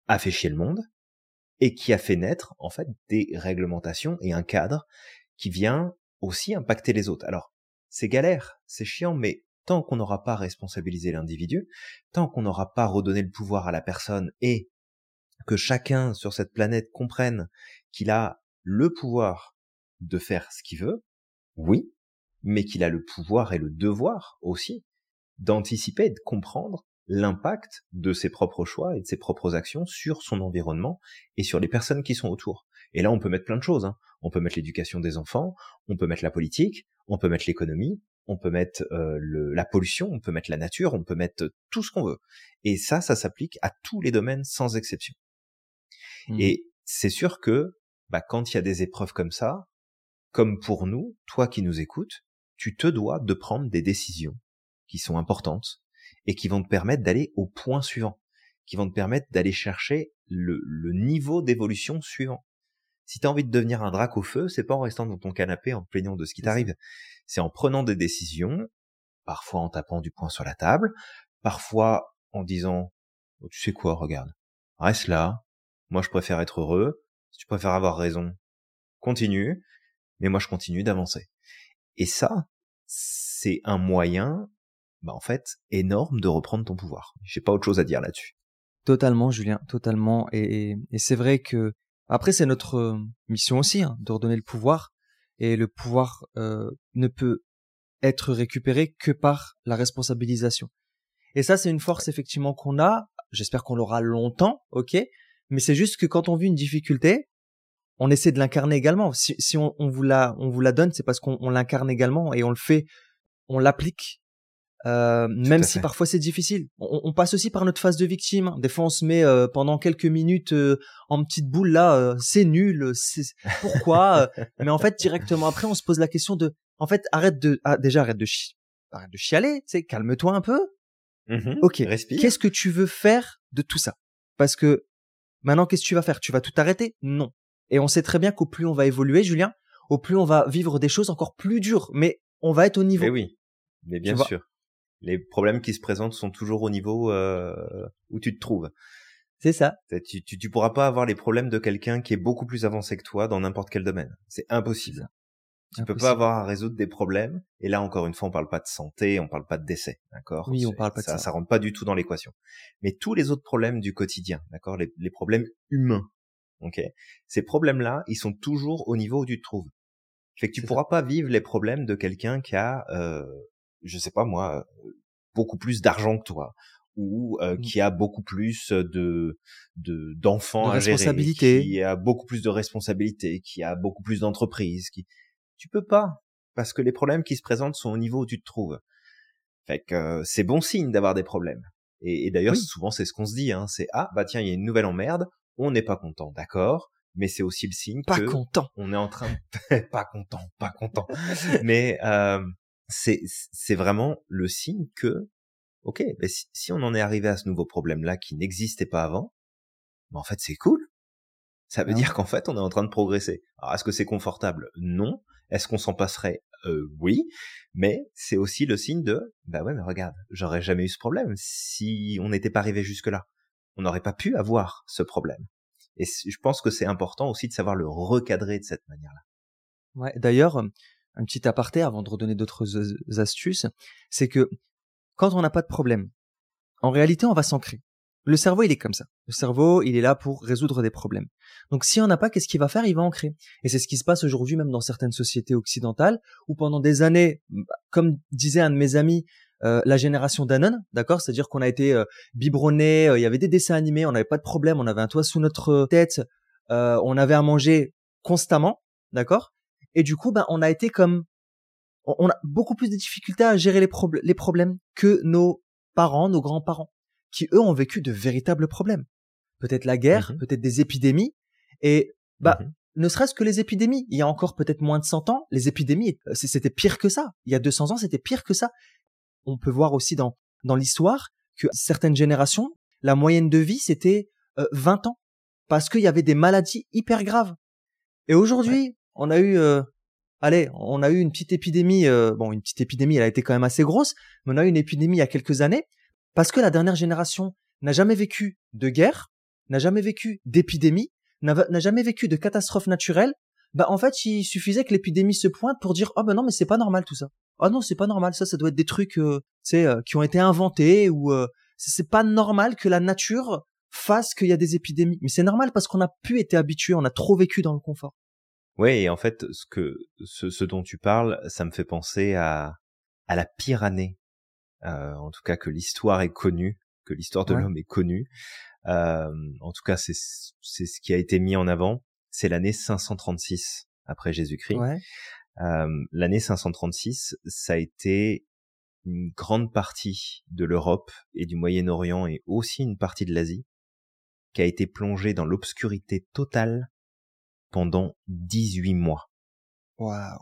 a fait chier le monde, et qui a fait naître, en fait, des réglementations et un cadre qui vient aussi impacter les autres. Alors, c'est galère, c'est chiant, mais tant qu'on n'aura pas responsabilisé l'individu, tant qu'on n'aura pas redonné le pouvoir à la personne et que chacun sur cette planète comprenne qu'il a le pouvoir de faire ce qu'il veut, oui, mais qu'il a le pouvoir et le devoir aussi d'anticiper et de comprendre l'impact de ses propres choix et de ses propres actions sur son environnement et sur les personnes qui sont autour. Et là, on peut mettre plein de choses. Hein. On peut mettre l'éducation des enfants, on peut mettre la politique, on peut mettre l'économie, on peut mettre euh, le, la pollution, on peut mettre la nature, on peut mettre tout ce qu'on veut. Et ça, ça s'applique à tous les domaines sans exception. Mmh. Et c'est sûr que bah, quand il y a des épreuves comme ça, comme pour nous, toi qui nous écoutes, tu te dois de prendre des décisions qui sont importantes et qui vont te permettre d'aller au point suivant, qui vont te permettre d'aller chercher le, le niveau d'évolution suivant. Si tu as envie de devenir un drac au feu, c'est pas en restant dans ton canapé en te plaignant de ce qui t'arrive. C'est en prenant des décisions, parfois en tapant du poing sur la table, parfois en disant oh, tu sais quoi, regarde, reste là. Moi, je préfère être heureux. Si tu préfères avoir raison, continue. Mais moi, je continue d'avancer. Et ça, c'est un moyen, bah, en fait, énorme de reprendre ton pouvoir. J'ai pas autre chose à dire là-dessus. Totalement, Julien, totalement. Et, et c'est vrai que après, c'est notre euh, mission aussi hein, de redonner le pouvoir. Et le pouvoir euh, ne peut être récupéré que par la responsabilisation. Et ça, c'est une force effectivement qu'on a. J'espère qu'on l'aura longtemps, ok? Mais c'est juste que quand on vit une difficulté, on essaie de l'incarner également. Si, si on, on, vous la, on vous la donne, c'est parce qu'on l'incarne également et on le fait, on l'applique euh, même si parfois c'est difficile. On, on, passe aussi par notre phase de victime. Des fois, on se met euh, pendant quelques minutes euh, en petite boule là, euh, c'est nul, c'est pourquoi [LAUGHS] Mais en fait, directement après, on se pose la question de, en fait, arrête de, ah, déjà arrête de chi... arrête de chialer, tu sais, calme-toi un peu. Mmh ok. Qu'est-ce que tu veux faire de tout ça? Parce que maintenant, qu'est-ce que tu vas faire? Tu vas tout arrêter? Non. Et on sait très bien qu'au plus on va évoluer, Julien, au plus on va vivre des choses encore plus dures. Mais on va être au niveau. Mais oui. Mais bien sûr les problèmes qui se présentent sont toujours au niveau euh, où tu te trouves. C'est ça. Tu, tu, tu, pourras pas avoir les problèmes de quelqu'un qui est beaucoup plus avancé que toi dans n'importe quel domaine. C'est impossible. Tu peux pas avoir à résoudre des problèmes. Et là, encore une fois, on parle pas de santé, on parle pas de décès, d'accord? Oui, on parle pas de ça. Ça rentre pas du tout dans l'équation. Mais tous les autres problèmes du quotidien, d'accord? Les, les, problèmes humains, ok? Ces problèmes-là, ils sont toujours au niveau où tu te trouves. Fait que tu pourras pas vivre les problèmes de quelqu'un qui a euh, je sais pas moi, beaucoup plus d'argent que toi ou euh, mmh. qui a beaucoup plus de de d'enfants à gérer, qui a beaucoup plus de responsabilités, qui a beaucoup plus d'entreprises, qui tu peux pas parce que les problèmes qui se présentent sont au niveau où tu te trouves. Fait que euh, c'est bon signe d'avoir des problèmes. Et, et d'ailleurs souvent c'est ce qu'on se dit, hein, c'est ah bah tiens il y a une nouvelle emmerde, on n'est pas content, d'accord, mais c'est aussi le signe pas que content. on est en train de... [LAUGHS] pas content, pas content, mais euh, c'est c'est vraiment le signe que ok, ben si, si, on en est arrivé à ce nouveau problème-là qui n'existait pas avant, ben en fait c'est cool. Ça veut ah dire qu'en fait on est en train de progresser. Alors est-ce que c'est confortable? Non. Est-ce qu'on s'en passerait? Euh, Oui. Mais c'est aussi le signe de bah ouais mais regarde, j'aurais jamais eu ce problème si on n'était pas arrivé jusque là. On n'aurait pas pu avoir ce problème. Et je pense que c'est important aussi de savoir le recadrer de cette manière-là. Ouais. D'ailleurs, un petit aparté avant de redonner d'autres astuces, c'est que quand on n'a pas de problème, en réalité, on va s'ancrer. Le cerveau, il est comme ça. Le cerveau, il est là pour résoudre des problèmes. Donc, si on n'a pas, qu'est-ce qu'il va faire? Il va ancrer. Et c'est ce qui se passe aujourd'hui, même dans certaines sociétés occidentales, où pendant des années, comme disait un de mes amis, euh, la génération Danone, d'accord? C'est-à-dire qu'on a été euh, biberonné, euh, il y avait des dessins animés, on n'avait pas de problème, on avait un toit sous notre tête, on avait à manger constamment, d'accord? Et du coup, ben, on a été comme, on a beaucoup plus de difficultés à gérer les, les problèmes que nos parents, nos grands-parents, qui eux ont vécu de véritables problèmes. Peut-être la guerre, mmh peut-être des épidémies, et bah, mmh ne serait-ce que les épidémies. Il y a encore peut-être moins de 100 ans, les épidémies, euh, c'était pire que ça. Il y a 200 ans, c'était pire que ça. On peut voir aussi dans, dans l'histoire que certaines générations, la moyenne de vie, c'était 20 euh, ans. Parce qu'il y avait des maladies hyper graves. Et aujourd'hui, on a eu, euh, allez, on a eu une petite épidémie. Euh, bon, une petite épidémie, elle a été quand même assez grosse, mais on a eu une épidémie il y a quelques années parce que la dernière génération n'a jamais vécu de guerre, n'a jamais vécu d'épidémie, n'a jamais vécu de catastrophe naturelle. Bah en fait, il suffisait que l'épidémie se pointe pour dire oh ben non mais c'est pas normal tout ça. Oh non c'est pas normal ça, ça doit être des trucs, euh, euh qui ont été inventés ou euh, c'est pas normal que la nature fasse qu'il y a des épidémies. Mais c'est normal parce qu'on a pu être habitué, on a trop vécu dans le confort. Ouais, et en fait, ce que ce, ce, dont tu parles, ça me fait penser à à la pire année, en tout cas que l'histoire est connue, que l'histoire de l'homme est connue. Euh, en tout cas, c'est c'est ce qui a été mis en avant. c'est l'année 536 après Jésus-Christ. Ouais. Euh, l'année 536, ça a été une grande partie de l'Europe et du Moyen-Orient et aussi une partie de l'Asie qui a été plongée dans l'obscurité totale pendant 18 mois. Waouh.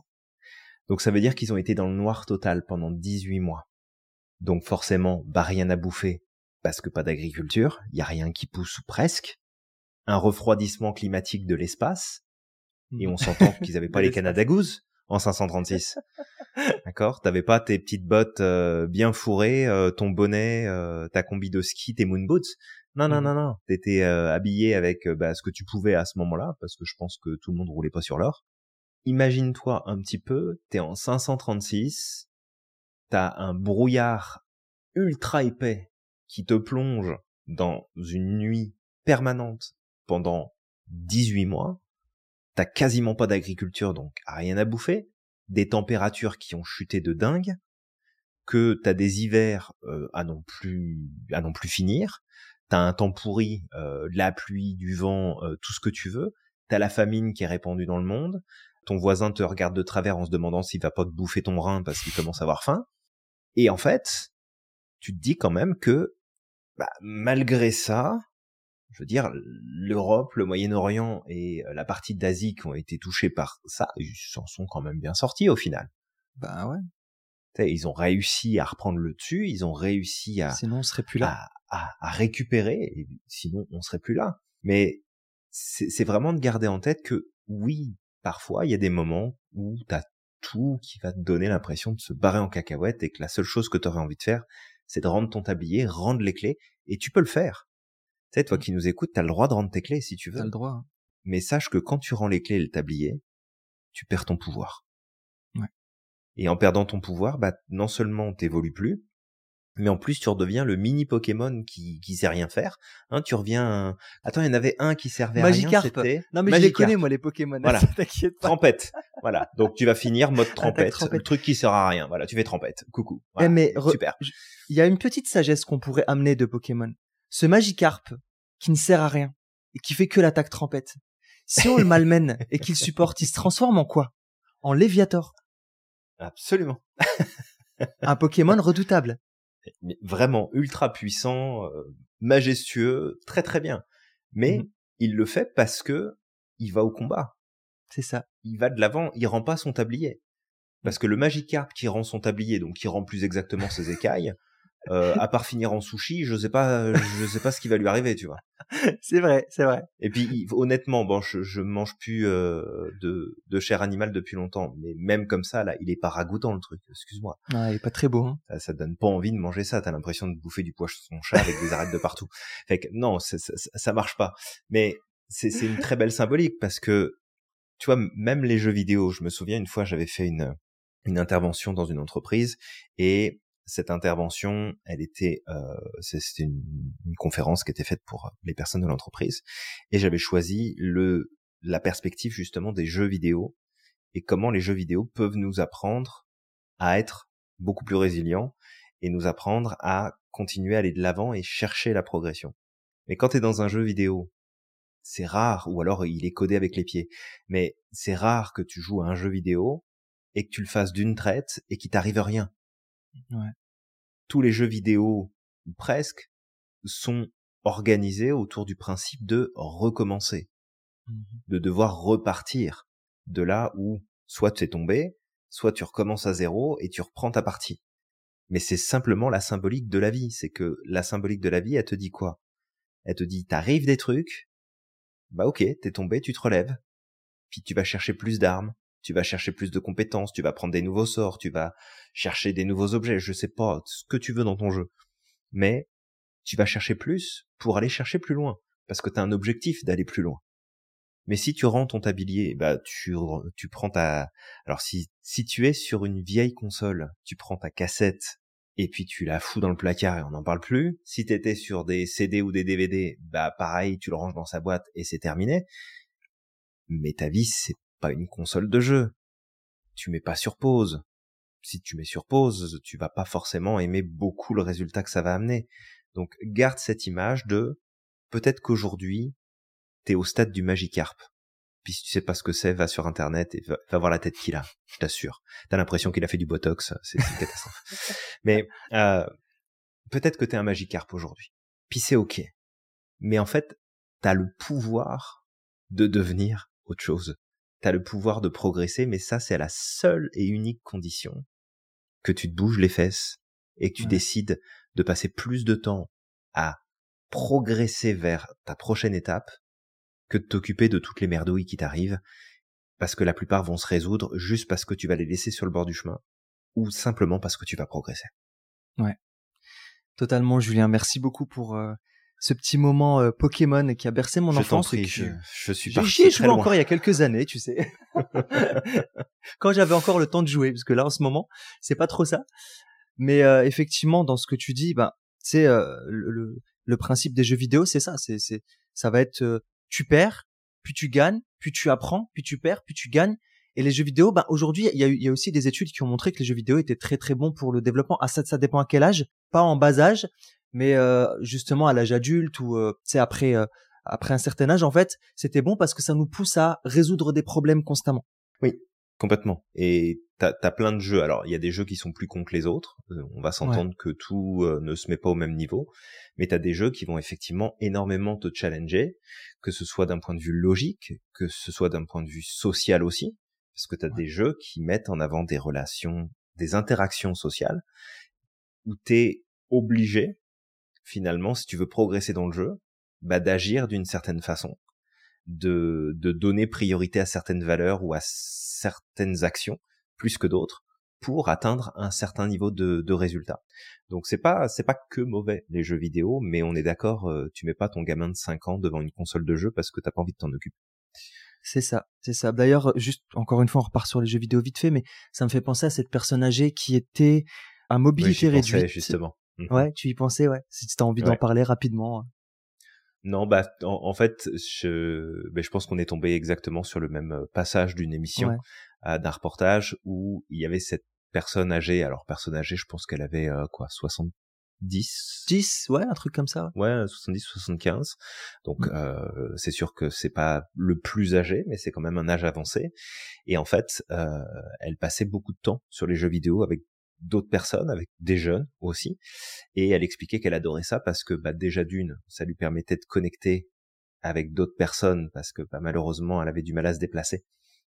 Donc ça veut dire qu'ils ont été dans le noir total pendant 18 mois. Donc forcément, bah rien à bouffer parce que pas d'agriculture, il y a rien qui pousse ou presque. Un refroidissement climatique de l'espace et on s'entend qu'ils avaient [LAUGHS] pas les Canada Goose en 536. [LAUGHS] D'accord? T'avais pas tes petites bottes euh, bien fourrées, euh, ton bonnet, euh, ta combi de ski, tes moon boots? Non, non, Mhm. non, non. T'étais habillé avec bah, ce que tu pouvais à ce moment-là, parce que je pense que tout le monde roulait pas sur l'or. Imagine-toi un petit peu, t'es en 536, t'as un brouillard ultra épais qui te plonge dans une nuit permanente pendant 18 mois. T'as quasiment pas d'agriculture, donc rien à bouffer. Des températures qui ont chuté de dingue. Que t'as des hivers euh, à non plus à non plus finir. T'as un temps pourri, euh, de la pluie, du vent, euh, tout ce que tu veux. T'as la famine qui est répandue dans le monde. Ton voisin te regarde de travers en se demandant s'il va pas te bouffer ton rein parce qu'il commence à avoir faim. Et en fait, tu te dis quand même que bah, malgré ça, je veux dire, l'Europe, le Moyen-Orient et euh, la partie d'Asie qui ont été touchés par ça, ils s'en sont quand même bien sortis au final. Bah ouais. T'sais, ils ont réussi à reprendre le dessus, ils ont réussi à, Sinon, on serait plus là. à, à, à récupérer, et sinon on serait plus là. Mais c'est vraiment de garder en tête que oui, parfois il y a des moments où t'as tout qui va te donner l'impression de se barrer en cacahuète et que la seule chose que t'aurais envie de faire, c'est de rendre ton tablier, rendre les clés, et tu peux le faire. Tu sais, toi qui nous écoutes, t'as le droit de rendre tes clés si tu T'as veux. le droit. hein. Mais sache que quand tu rends les clés et le tablier, tu perds ton pouvoir. Ouais. Et en perdant ton pouvoir, bah, non seulement t'évolues plus, mais en plus tu redeviens le mini Pokémon qui, qui sait rien faire. Hein, tu reviens. Attends, il y en avait un qui servait à rien. Magikarp. C'était Non, mais je les Magikarp. connais, moi, les Pokémon. [LAUGHS] Voilà. T'inquiète pas. Trempette. voilà. [LAUGHS] Donc tu vas finir mode trompette, trompette. le truc qui sert à rien. Voilà, tu fais trompette. Coucou. Eh, Voilà. mais re- Super. Il y a une petite sagesse qu'on pourrait amener de Pokémon. Ce Magikarp, qui ne sert à rien, et qui fait que l'attaque trempette. Si on le [LAUGHS] malmène et qu'il supporte, il se transforme en quoi? En Léviator. Absolument. Un Pokémon redoutable. Mais vraiment ultra puissant, euh, majestueux, très très bien. Mais Mhm. il le fait parce que il va au combat. C'est ça. Il va de l'avant, il rend pas son tablier. Parce que le Magikarp qui rend son tablier, donc qui rend plus exactement ses écailles, euh, à part finir en sushi, je sais pas, je sais pas ce qui va lui arriver, tu vois. [LAUGHS] C'est vrai, c'est vrai. Et puis honnêtement, bon, je, je mange plus euh, de, de chair animale depuis longtemps, mais même comme ça, là, il est pas ragoûtant le truc. Excuse-moi. Ah, il est pas très beau, hein. ça, ça donne pas envie de manger ça. T'as l'impression de bouffer du poisson chat avec des arêtes de partout. Fait que non, ça, ça, ça marche pas. Mais c'est c'est une très belle symbolique parce que tu vois, même les jeux vidéo. Je me souviens une fois, j'avais fait une une intervention dans une entreprise et cette intervention, elle était, euh, c'était une, conférence qui était faite pour les personnes de l'entreprise et j'avais choisi le la perspective justement des jeux vidéo et comment les jeux vidéo peuvent nous apprendre à être beaucoup plus résilients et nous apprendre à continuer à aller de l'avant et chercher la progression. Mais quand tu es dans un jeu vidéo, c'est rare, ou alors il est codé avec les pieds, mais c'est rare que tu joues à un jeu vidéo et que tu le fasses d'une traite et qu'il t'arrive rien. Ouais. Tous les jeux vidéo, ou presque, sont organisés autour du principe de recommencer Mhm. de devoir repartir de là où soit tu es tombé, soit tu recommences à zéro et tu reprends ta partie. Mais c'est simplement la symbolique de la vie. C'est que la symbolique de la vie, elle te dit quoi? Elle te dit, t'arrives des trucs, bah ok, t'es tombé, tu te relèves, puis tu vas chercher plus d'armes, tu vas chercher plus de compétences, tu vas prendre des nouveaux sorts, tu vas chercher des nouveaux objets, je sais pas, ce que tu veux dans ton jeu. Mais tu vas chercher plus pour aller chercher plus loin, parce que t'as un objectif d'aller plus loin. Mais si tu rends ton tablier, bah tu tu prends ta alors si si tu es sur une vieille console, tu prends ta cassette et puis tu la fous dans le placard et on n'en parle plus. Si t'étais sur des CD ou des DVD, bah pareil, tu le ranges dans sa boîte et c'est terminé. Mais ta vie, c'est pas une console de jeu. Tu mets pas sur pause. Si tu mets sur pause, tu vas pas forcément aimer beaucoup le résultat que ça va amener. Donc garde cette image de peut-être qu'aujourd'hui, t'es au stade du Magikarp. Puis si tu sais pas ce que c'est, va sur internet et va, voir la tête qu'il a, je t'assure. T'as l'impression qu'il a fait du botox, c'est une catastrophe. [LAUGHS] Mais euh, peut-être que t'es un magicarpe aujourd'hui. Puis c'est ok. Mais en fait, t'as le pouvoir de devenir autre chose. T'as le pouvoir de progresser, mais ça c'est à la seule et unique condition que tu te bouges les fesses et que tu décides de passer plus de temps à progresser vers ta prochaine étape que de t'occuper de toutes les merdouilles qui t'arrivent, parce que la plupart vont se résoudre juste parce que tu vas les laisser sur le bord du chemin, ou simplement parce que tu vas progresser. Ouais. Totalement, Julien. Merci beaucoup pour euh, ce petit moment euh, Pokémon qui a bercé mon enfance. je, je, suis parti J'ai joué encore il y a quelques années, tu sais. [LAUGHS] Quand j'avais encore le temps de jouer, parce que là, en ce moment, c'est pas trop ça. Mais euh, effectivement, dans ce que tu dis, ben, c'est le, le, principe des jeux vidéo, c'est ça. C'est, c'est, ça va être tu perds, puis tu gagnes, puis tu apprends, puis tu perds, puis tu gagnes. Et les jeux vidéo, bah aujourd'hui, il y a, y a aussi des études qui ont montré que les jeux vidéo étaient très très bons pour le développement. Ah ça, ça dépend à quel âge, pas en bas âge, mais euh, justement à l'âge adulte ou euh, tu sais après euh, après un certain âge en fait, c'était bon parce que ça nous pousse à résoudre des problèmes constamment. Oui, complètement. Et t'as as plein de jeux. Alors il y a des jeux qui sont plus cons que les autres. on va s'entendre que tout ne se met pas au même niveau, mais t'as des jeux qui vont effectivement énormément te challenger, que ce soit d'un point de vue logique, que ce soit d'un point de vue social aussi, parce que t'as des jeux qui mettent en avant des relations, des interactions sociales, où t'es obligé, finalement, si tu veux progresser dans le jeu, bah, d'agir d'une certaine façon, de, de donner priorité à certaines valeurs ou à certaines actions plus que d'autres pour atteindre un certain niveau de, de résultat. Donc c'est pas c'est pas que mauvais les jeux vidéo, mais on est d'accord, euh, tu mets pas ton gamin de 5 ans devant une console de jeu parce que t'as pas envie de t'en occuper. C'est ça, c'est ça. D'ailleurs, juste encore une fois, on repart sur les jeux vidéo vite fait, mais ça me fait penser à cette personne âgée qui était à mobilité oui, réduite. justement. Mhm. Ouais, tu y pensais, ouais. Si tu as envie d'en parler rapidement. Hein. Non, bah en, fait, je, ben, je pense qu'on est tombé exactement sur le même euh, passage d'une émission, euh, d'un reportage où il y avait cette personne âgée. Alors personne âgée, je pense qu'elle avait euh, quoi, 70 10 ouais un truc comme ça ouais 70 75 donc mm. euh, c'est sûr que c'est pas le plus âgé mais c'est quand même un âge avancé et en fait euh, elle passait beaucoup de temps sur les jeux vidéo avec d'autres personnes avec des jeunes aussi et elle expliquait qu'elle adorait ça parce que bah déjà d'une ça lui permettait de connecter avec d'autres personnes parce que bah, malheureusement elle avait du mal à se déplacer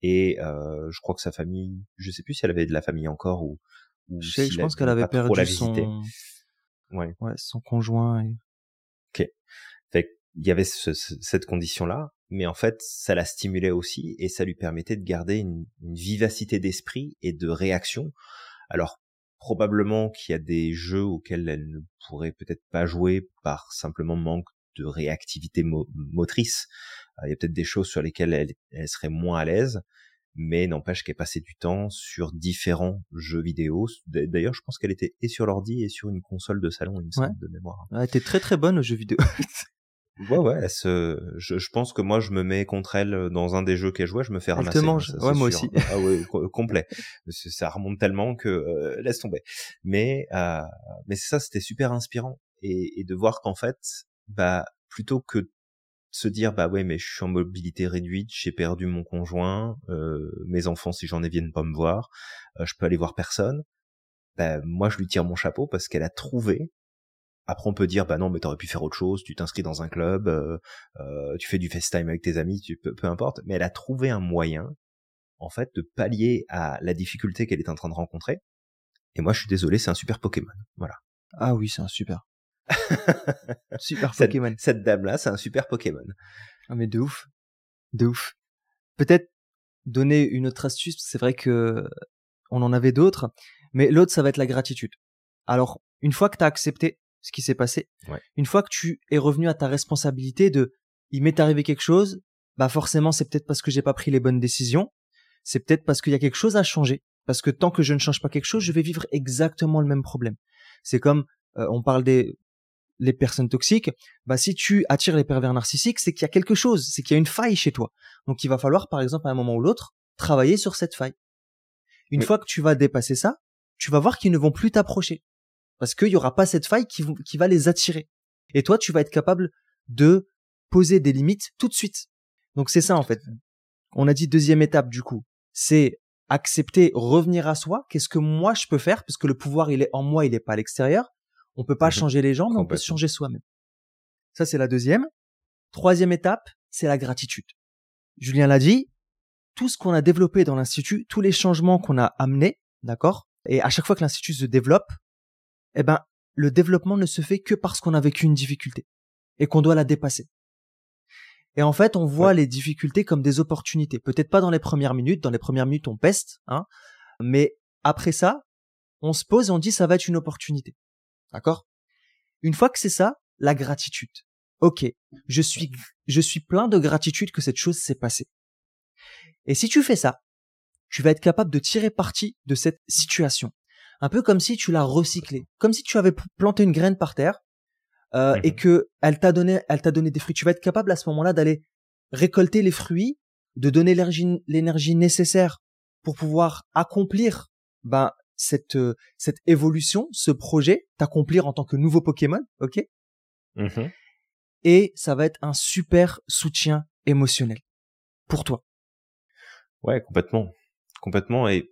et euh, je crois que sa famille je sais plus si elle avait de la famille encore ou, ou je, je pense qu'elle avait perdu son Ouais. Ouais, son conjoint. Et... Ok. Fait il y avait cette condition-là, mais en fait, ça la stimulait aussi et ça lui permettait de garder une, une vivacité d'esprit et de réaction. Alors, probablement qu'il y a des jeux auxquels elle ne pourrait peut-être pas jouer par simplement manque de réactivité motrice. Euh, il y a peut-être des choses sur lesquelles elle, elle serait moins à l'aise, mais n'empêche qu'elle passait du temps sur différents jeux vidéo. D'ailleurs, je pense qu'elle était et sur l'ordi et sur une console de salon, il me semble, de mémoire. Elle était très très bonne aux jeux vidéo. [LAUGHS] ouais, ouais, je, je, pense que moi, je me mets contre elle dans un des jeux qu'elle jouait, je me fais ramasser. Elle te mange, ouais, moi aussi. ah ouais, complet. Ça remonte tellement que euh, laisse tomber. Mais, euh, mais ça, c'était super inspirant. Et, et de voir qu'en fait, bah, plutôt que se dire bah ouais mais je suis en mobilité réduite, j'ai perdu mon conjoint, euh, mes enfants si j'en ai viennent pas me voir, euh, je peux aller voir personne. Bah, moi je lui tire mon chapeau parce qu'elle a trouvé. Après on peut dire bah non mais t'aurais pu faire autre chose, tu t'inscris dans un club, euh, tu fais du FaceTime avec tes amis, tu peu, peu importe. Mais elle a trouvé un moyen en fait de pallier à la difficulté qu'elle est en train de rencontrer. Et moi je suis désolé, c'est un super Pokémon. Voilà. Ah oui c'est un super. [LAUGHS] super Pokémon. Cette, dame-là, c'est un super Pokémon. Ah mais de ouf, de ouf. Peut-être donner une autre astuce. C'est vrai que on en avait d'autres, mais l'autre, ça va être la gratitude. Alors, une fois que tu as accepté ce qui s'est passé, une fois que tu es revenu à ta responsabilité de, il m'est arrivé quelque chose, bah forcément, c'est peut-être parce que j'ai pas pris les bonnes décisions. C'est peut-être parce qu'il y a quelque chose à changer. Parce que tant que je ne change pas quelque chose, je vais vivre exactement le même problème. C'est comme euh, on parle des les personnes toxiques, bah si tu attires les pervers narcissiques, c'est qu'il y a quelque chose, c'est qu'il y a une faille chez toi. Donc il va falloir par exemple à un moment ou l'autre travailler sur cette faille. Une fois que tu vas dépasser ça, tu vas voir qu'ils ne vont plus t'approcher parce qu'il y aura pas cette faille qui, qui va les attirer. Et toi, tu vas être capable de poser des limites tout de suite. Donc c'est ça en fait. on a dit deuxième étape du coup, c'est accepter, revenir à soi. Qu'est-ce que moi je peux faire? Parce que le pouvoir, il est en moi, il n'est pas à l'extérieur. On peut pas Mhm. changer les gens, mais on peut se changer soi-même. Ça, c'est la deuxième. Troisième étape, c'est la gratitude. Julien l'a dit, tout ce qu'on a développé dans l'institut, tous les changements qu'on a amenés, d'accord? Et à chaque fois que l'institut se développe, eh ben, le développement ne se fait que parce qu'on a vécu une difficulté et qu'on doit la dépasser. Et en fait, on voit les difficultés comme des opportunités. Peut-être pas dans les premières minutes. Dans les premières minutes, on peste, hein. Mais après ça, on se pose et on dit ça va être une opportunité. D'accord? Une fois que c'est ça, la gratitude. Ok, je suis, je suis plein de gratitude que cette chose s'est passée. Et si tu fais ça, tu vas être capable de tirer parti de cette situation. Un peu comme si tu l'as recyclé, comme si tu avais planté une graine par terre euh, et que elle t'a donné, elle t'a donné des fruits. Tu vas être capable à ce moment-là d'aller récolter les fruits, de donner l'énergie, nécessaire pour pouvoir accomplir ben cette euh, cette évolution, ce projet, t'accomplir en tant que nouveau Pokémon, ok? Mhm. Et ça va être un super soutien émotionnel pour toi. Ouais, complètement. Complètement. Et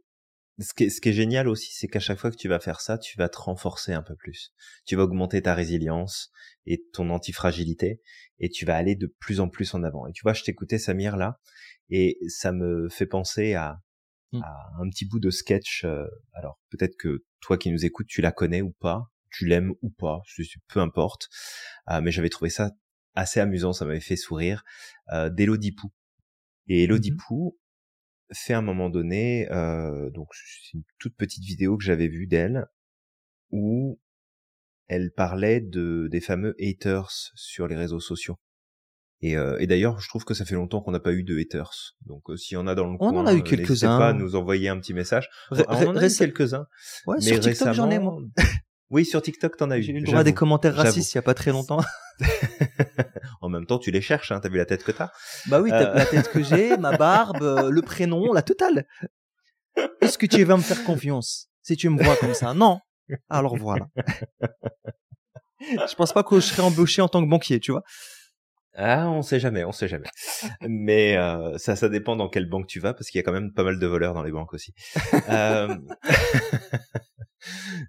ce qui est, ce qui est génial aussi, c'est qu'à chaque fois que tu vas faire ça, tu vas te renforcer un peu plus. Tu vas augmenter ta résilience et ton antifragilité et tu vas aller de plus en plus en avant. Et tu vois, je t'écoutais Samir là et ça me fait penser à, Mm. à un petit bout de sketch. euh, alors peut-être que toi qui nous écoutes, tu la connais ou pas, tu l'aimes ou pas, je suis- peu importe. Euh, mais j'avais trouvé ça assez amusant, ça m'avait fait sourire. Euh, d'Elodie Pou. Et Elodie Mhm. Pou fait à un moment donné, euh, donc c'est une toute petite vidéo que j'avais vue d'elle où elle parlait de des fameux haters sur les réseaux sociaux. Et, euh, et d'ailleurs, je trouve que ça fait longtemps qu'on n'a pas eu de haters. Donc, euh, s'il y en a dans le On en coin, a eu euh, n'hésitez quelques-uns. pas à nous envoyer un petit message. Ré- on en a eu réce- quelques-uns. Ouais, mais sur TikTok, j'en ai moi. Oui, sur TikTok, t'en as eu. J'ai eu le droit à des commentaires racistes il y a pas très longtemps. [LAUGHS] en même temps, tu les cherches, hein, t'as vu la tête que t'as. bah oui, t'as Euh. la tête que j'ai, ma barbe, euh, le prénom, la totale. Est-ce que tu vas me faire confiance si tu me vois comme ça? Non. Alors voilà. Je pense pas que je serais embauché en tant que banquier, tu vois. Ah, on sait jamais, on sait jamais. Mais euh, ça, ça dépend dans quelle banque tu vas, parce qu'il y a quand même pas mal de voleurs dans les banques aussi. Euh,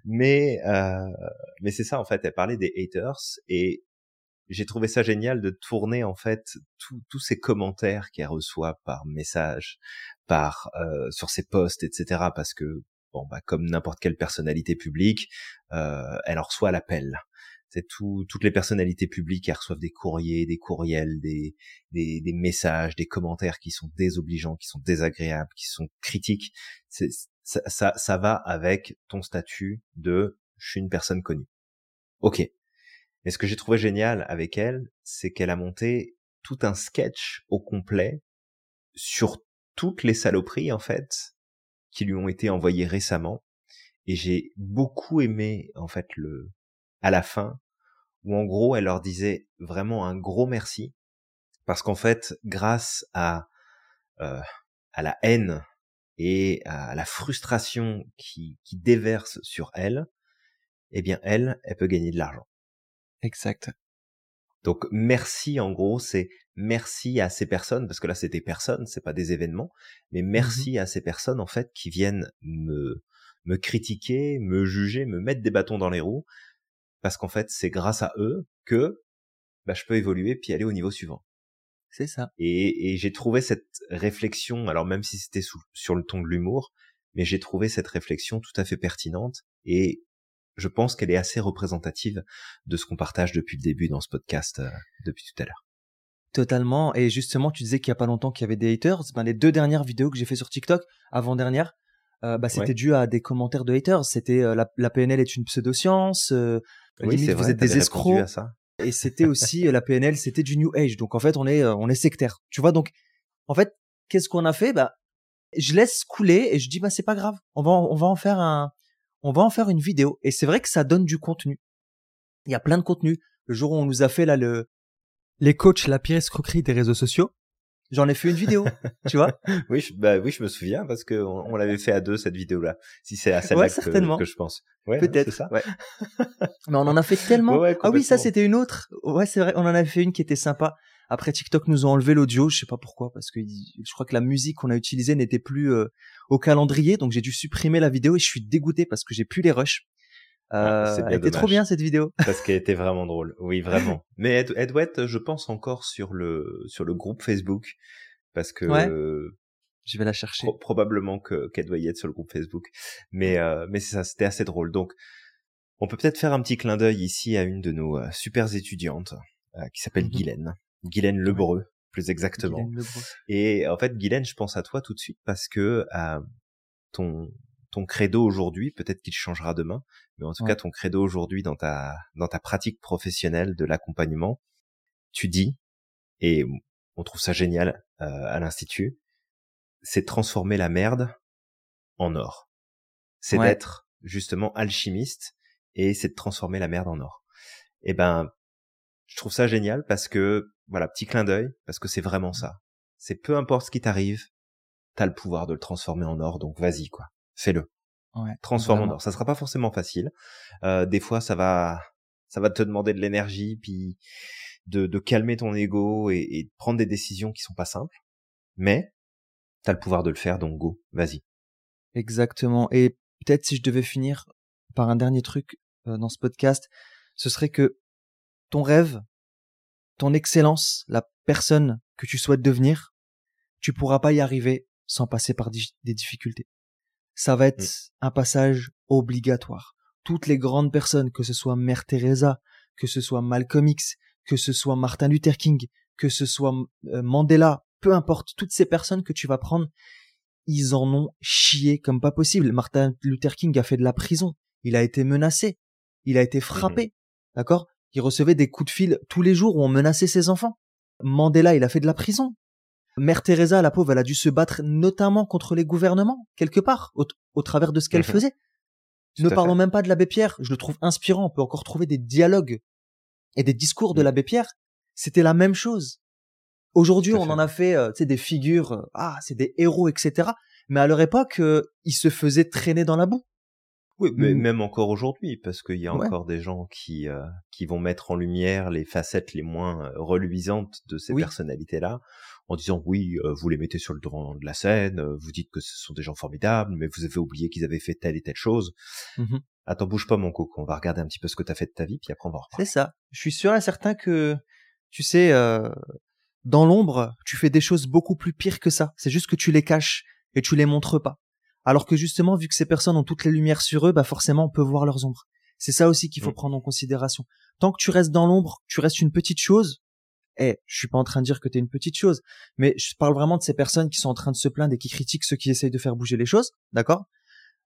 mais euh, mais c'est ça en fait. Elle parlait des haters et j'ai trouvé ça génial de tourner en fait tous ces commentaires qu'elle reçoit par message, par euh, sur ses posts, etc. Parce que bon bah comme n'importe quelle personnalité publique, euh, elle en reçoit l'appel c'est tout, toutes les personnalités publiques qui reçoivent des courriers, des courriels, des, des, des messages, des commentaires qui sont désobligeants, qui sont désagréables, qui sont critiques. Ça, ça, ça va avec ton statut de je suis une personne connue. Ok. Mais ce que j'ai trouvé génial avec elle, c'est qu'elle a monté tout un sketch au complet sur toutes les saloperies en fait qui lui ont été envoyées récemment. Et j'ai beaucoup aimé en fait le à la fin, où en gros elle leur disait vraiment un gros merci, parce qu'en fait, grâce à euh, à la haine et à la frustration qui, qui déverse sur elle, eh bien elle, elle peut gagner de l'argent. Exact. Donc merci en gros, c'est merci à ces personnes parce que là c'est des personnes, c'est pas des événements, mais merci à ces personnes en fait qui viennent me me critiquer, me juger, me mettre des bâtons dans les roues parce qu'en fait c'est grâce à eux que bah, je peux évoluer puis aller au niveau suivant. C'est ça. Et, et j'ai trouvé cette réflexion, alors même si c'était sur le ton de l'humour, mais j'ai trouvé cette réflexion tout à fait pertinente et je pense qu'elle est assez représentative de ce qu'on partage depuis le début dans ce podcast euh, depuis tout à l'heure. Totalement. Et justement, tu disais qu'il y a pas longtemps qu'il y avait des haters. Ben, les deux dernières vidéos que j'ai fait sur TikTok, avant-dernière, euh, bah, c'était Ouais. dû à des commentaires de haters. C'était euh, la, la PNL est une pseudoscience. Euh, limite, vous êtes des escrocs. à ça. Et c'était aussi euh, la PNL, c'était du New Age. Donc en fait, on est euh, on est sectaire. Tu vois donc en fait, qu'est-ce qu'on a fait? Bah je laisse couler et je dis bah c'est pas grave. On va on va en faire un on va en faire une vidéo et c'est vrai que ça donne du contenu. Il y a plein de contenu. Le jour où on nous a fait là le les coachs la pire escroquerie des réseaux sociaux, j'en ai fait une vidéo, tu vois [LAUGHS] Oui, je, bah oui, je me souviens parce que on, on l'avait fait à deux cette vidéo-là. Si c'est à celle-là Ouais, que, je pense. Ouais, Peut-être. c'est ça. Ouais. [LAUGHS] Mais on en a fait tellement. Ouais, ah oui, ça c'était une autre. Ouais, c'est vrai, on en avait fait une qui était sympa Après, TikTok nous a enlevé l'audio, je sais pas pourquoi, parce que je crois que la musique qu'on a utilisée n'était plus euh, au calendrier, donc j'ai dû supprimer la vidéo et je suis dégoûté parce que j'ai plus les rushs. Ah, Euh, elle était trop bien cette vidéo. [LAUGHS] Parce qu'elle était vraiment drôle. Oui, vraiment. [LAUGHS] Mais elle, elle doit être, je pense, encore sur le, sur le groupe Facebook. Parce que, Ouais. Je vais la chercher. pro- probablement que, qu'elle doit y être sur le groupe Facebook. Mais, euh, mais c'est ça, c'était assez drôle. Donc, on peut peut-être faire un petit clin d'œil ici à une de nos euh, super étudiantes, euh, qui s'appelle Mhm. Guylaine. Guylaine Lebreu, plus exactement. Guylaine Lebrun. Et en fait, Guylaine, je pense à toi tout de suite parce que euh, ton ton credo aujourd'hui, peut-être qu'il changera demain, mais en tout Ouais. cas ton credo aujourd'hui dans ta dans ta pratique professionnelle de l'accompagnement, tu dis et on trouve ça génial euh, à l'institut, c'est de transformer la merde en or. C'est Ouais. d'être justement alchimiste et c'est de transformer la merde en or. Et ben je trouve ça génial parce que voilà, petit clin d'œil parce que c'est vraiment ça. C'est peu importe ce qui t'arrive, t'as le pouvoir de le transformer en or, donc vas-y quoi, fais-le. Ouais, Transforme en or. Ça sera pas forcément facile. Euh, des fois, ça va, ça va te demander de l'énergie, puis de, de calmer ton ego et, et de prendre des décisions qui sont pas simples. Mais t'as le pouvoir de le faire, donc go, vas-y. Exactement. Et peut-être si je devais finir par un dernier truc euh, dans ce podcast, ce serait que ton rêve, ton excellence, la personne que tu souhaites devenir, tu pourras pas y arriver sans passer par des difficultés. Ça va être Mm. un passage obligatoire. Toutes les grandes personnes, que ce soit Mère Teresa, que ce soit Malcolm X, que ce soit Martin Luther King, que ce soit euh, Mandela, peu importe, toutes ces personnes que tu vas prendre, ils en ont chié comme pas possible. Martin Luther King a fait de la prison. Il a été menacé. Il a été frappé. D'accord? Il recevait des coups de fil tous les jours où on menaçait ses enfants. Mandela, il a fait de la prison. Mère Teresa, la pauvre, elle a dû se battre notamment contre les gouvernements, quelque part, au, au travers de ce qu'elle faisait. Ne parlons fait. même pas de l'abbé Pierre. Je le trouve inspirant. On peut encore trouver des dialogues et des discours de Mm. l'abbé Pierre. C'était la même chose. Aujourd'hui, on fait. en a fait, euh, des figures, euh, ah, c'est des héros, etc. Mais à leur époque, euh, ils se faisaient traîner dans la boue. Oui, mais même encore aujourd'hui, parce qu'il y a Ouais. encore des gens qui euh, qui vont mettre en lumière les facettes les moins reluisantes de ces Oui. personnalités-là, en disant oui, euh, vous les mettez sur le devant de la scène, euh, vous dites que ce sont des gens formidables, mais vous avez oublié qu'ils avaient fait telle et telle chose. Mhm. Attends, bouge pas mon coco, on va regarder un petit peu ce que t'as fait de ta vie, puis après on va en reparler. C'est ça. Je suis sûr et certain que, tu sais, euh, dans l'ombre, tu fais des choses beaucoup plus pires que ça. C'est juste que tu les caches et tu les montres pas. Alors que justement, vu que ces personnes ont toutes les lumières sur eux, bah forcément, on peut voir leurs ombres. C'est ça aussi qu'il faut Mm. prendre en considération. Tant que tu restes dans l'ombre, tu restes une petite chose. Eh, je suis pas en train de dire que t'es une petite chose, mais je parle vraiment de ces personnes qui sont en train de se plaindre et qui critiquent ceux qui essayent de faire bouger les choses, d'accord?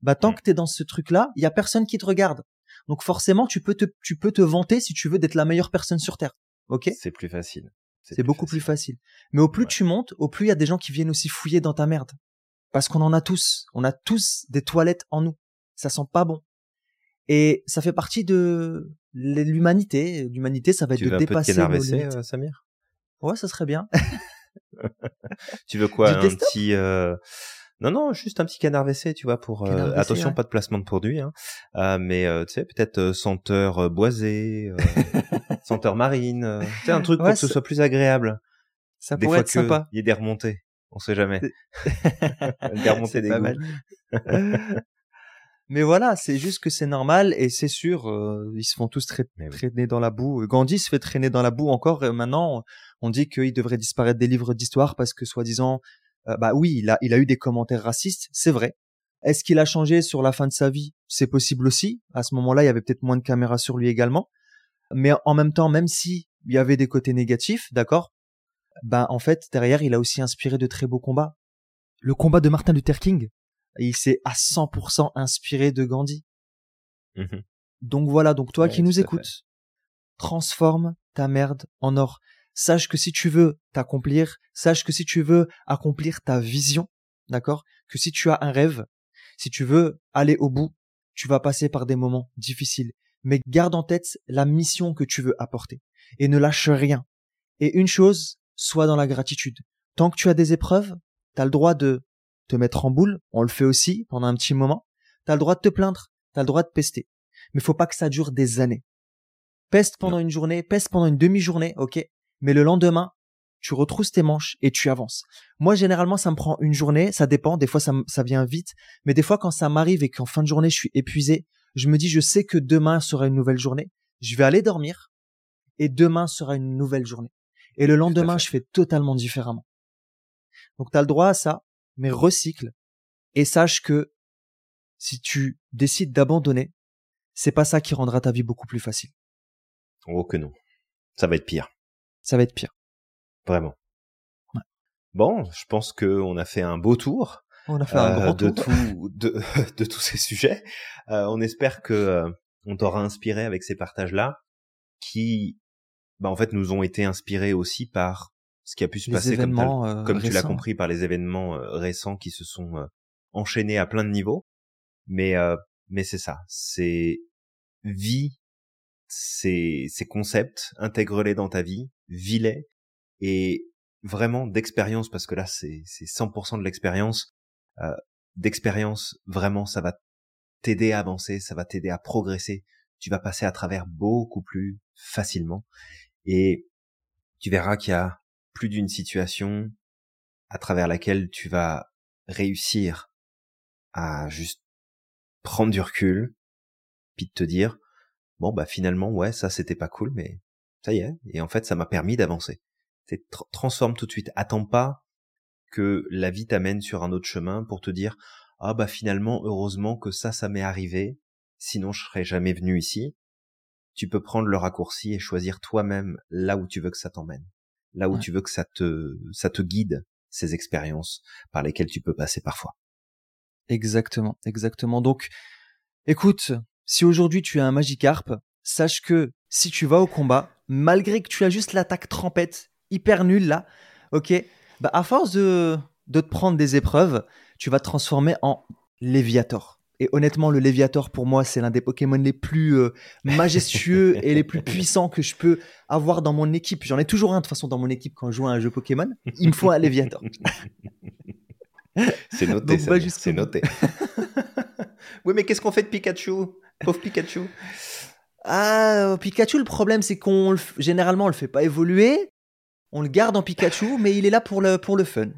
Bah tant Mm. que t'es dans ce truc-là, il y a personne qui te regarde. Donc forcément, tu peux te, tu peux te vanter si tu veux d'être la meilleure personne sur terre. Ok? C'est plus facile. C'est beaucoup plus facile. Mais au plus Ouais. tu montes, au plus il y a des gens qui viennent aussi fouiller dans ta merde. Parce qu'on en a tous. On a tous des toilettes en nous. Ça sent pas bon. Et ça fait partie de l'humanité. L'humanité, ça va être Tu de veux un peu de dépasser nos limites. euh, Samir? Ouais, ça serait bien. [LAUGHS] Tu veux quoi? Du Un petit euh, non non juste un petit canard WC tu vois pour euh, WC, attention ouais. pas de placement de produit hein. Euh, mais euh, tu sais peut-être senteur boisée [LAUGHS] senteur marine tu sais un truc Ouais, pour que ce soit plus agréable Ça des pourrait fois être que sympa. il y ait des remontées on sait jamais [LAUGHS] des remontées des pas mal. Mais voilà, c'est juste que c'est normal et c'est sûr, euh, ils se font tous tra- Mais oui. traîner dans la boue. Gandhi se fait traîner dans la boue encore. Et maintenant, on dit qu'il devrait disparaître des livres d'histoire parce que soi-disant, euh, bah oui, il a, il a eu des commentaires racistes, c'est vrai. Est-ce qu'il a changé sur la fin de sa vie? C'est possible aussi. À ce moment-là, il y avait peut-être moins de caméras sur lui également. Mais en même temps, même si il y avait des côtés négatifs, d'accord, ben en fait derrière, il a aussi inspiré de très beaux combats. Le combat de Martin Luther King, il s'est à 100% inspiré de Gandhi. Mhm. Donc voilà, donc toi Ouais, qui nous écoutes, transforme ta merde en or. Sache que si tu veux t'accomplir, sache que si tu veux accomplir ta vision, d'accord? Que si tu as un rêve, si tu veux aller au bout, tu vas passer par des moments difficiles. Mais garde en tête la mission que tu veux apporter. Et ne lâche rien. Et une chose, sois dans la gratitude. Tant que tu as des épreuves, t'as le droit de te mettre en boule. On le fait aussi pendant un petit moment. T'as le droit de te plaindre. T'as le droit de pester. Mais faut pas que ça dure des années. Peste pendant une journée, peste pendant une demi-journée, ok. Mais le lendemain, tu retrousses tes manches et tu avances. Moi, généralement, ça me prend une journée, ça dépend, des fois ça, ça vient vite, mais des fois quand ça m'arrive et qu'en fin de journée je suis épuisé, je me dis je sais que demain sera une nouvelle journée, je vais aller dormir et demain sera une nouvelle journée. Et le lendemain, je fais totalement différemment. Donc tu as le droit à ça, mais recycle et sache que si tu décides d'abandonner, c'est pas ça qui rendra ta vie beaucoup plus facile. Oh que non. Ça va être pire. Ça va être pire. Vraiment. Bon, je pense qu'on a fait un beau tour. On a fait un grand euh, tour. De, de, [LAUGHS] de, tous ces sujets. Euh, on espère que euh, on t'aura inspiré avec ces partages-là, qui, bah, en fait, nous ont été inspirés aussi par ce qui a pu se passer, comme, comme tu l'as compris, par les événements récents qui se sont enchaînés à plein de niveaux. Mais, mais c'est ça. C'est vie ces, ces concepts, intègre-les dans ta vie, vis-les, et vraiment d'expérience, parce que là c'est 100% de l'expérience, euh, d'expérience, vraiment ça va t'aider à avancer, ça va t'aider à progresser, tu vas passer à travers beaucoup plus facilement, et tu verras qu'il y a plus d'une situation à travers laquelle tu vas réussir à juste prendre du recul, puis de te dire, bon bah finalement ouais ça c'était pas cool mais ça y est. Et en fait ça m'a permis d'avancer. C'est transforme tout de suite. Attends pas que la vie t'amène sur un autre chemin pour te dire ah bah finalement heureusement que ça ça m'est arrivé. Sinon je serais jamais venu ici. Tu peux prendre le raccourci et choisir toi-même là où tu veux que ça t'emmène là où tu veux que ça te ça te guide ces expériences par lesquelles tu peux passer parfois. Exactement exactement. Donc écoute si aujourd'hui tu es un Magikarp, sache que si tu vas au combat, malgré que tu as juste l'attaque trempette, hyper nulle là, ok, bah à force de, de te prendre des épreuves, tu vas te transformer en Léviator. Et honnêtement, le Léviator, pour moi, c'est l'un des Pokémon les plus euh, majestueux [LAUGHS] et les plus puissants que je peux avoir dans mon équipe. J'en ai toujours un, de toute façon, dans mon équipe quand je joue à un jeu Pokémon. Il me faut un Léviator. c'est noté, c'est noté. [LAUGHS] oui, mais qu'est-ce qu'on fait de Pikachu? Pauvre Pikachu. Ah, Pikachu, le problème, c'est qu'on généralement on le fait pas évoluer. On le garde en Pikachu, mais il est là pour le, pour le fun.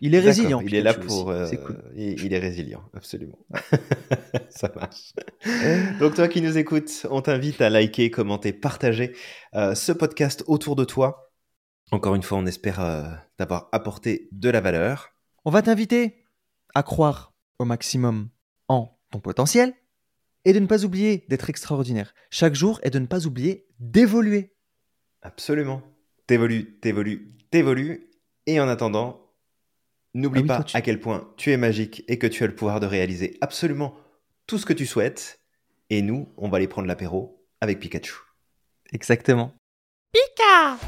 Il est résilient. Il est là pour. Euh, il, est résilient, absolument. [LAUGHS] Ça marche. Donc, toi qui nous écoutes, on t'invite à liker, commenter, partager euh, ce podcast autour de toi. Encore une fois, on espère euh, d'avoir apporté de la valeur. On va t'inviter à croire au maximum en ton potentiel et de ne pas oublier d'être extraordinaire chaque jour et de ne pas oublier d'évoluer. Absolument. T'évolues, t'évolues, t'évolues. Et en attendant, n'oublie ah pas à quel point tu es magique et que tu as le pouvoir de réaliser absolument tout ce que tu souhaites. Et nous, on va aller prendre l'apéro avec Pikachu. Exactement. Pika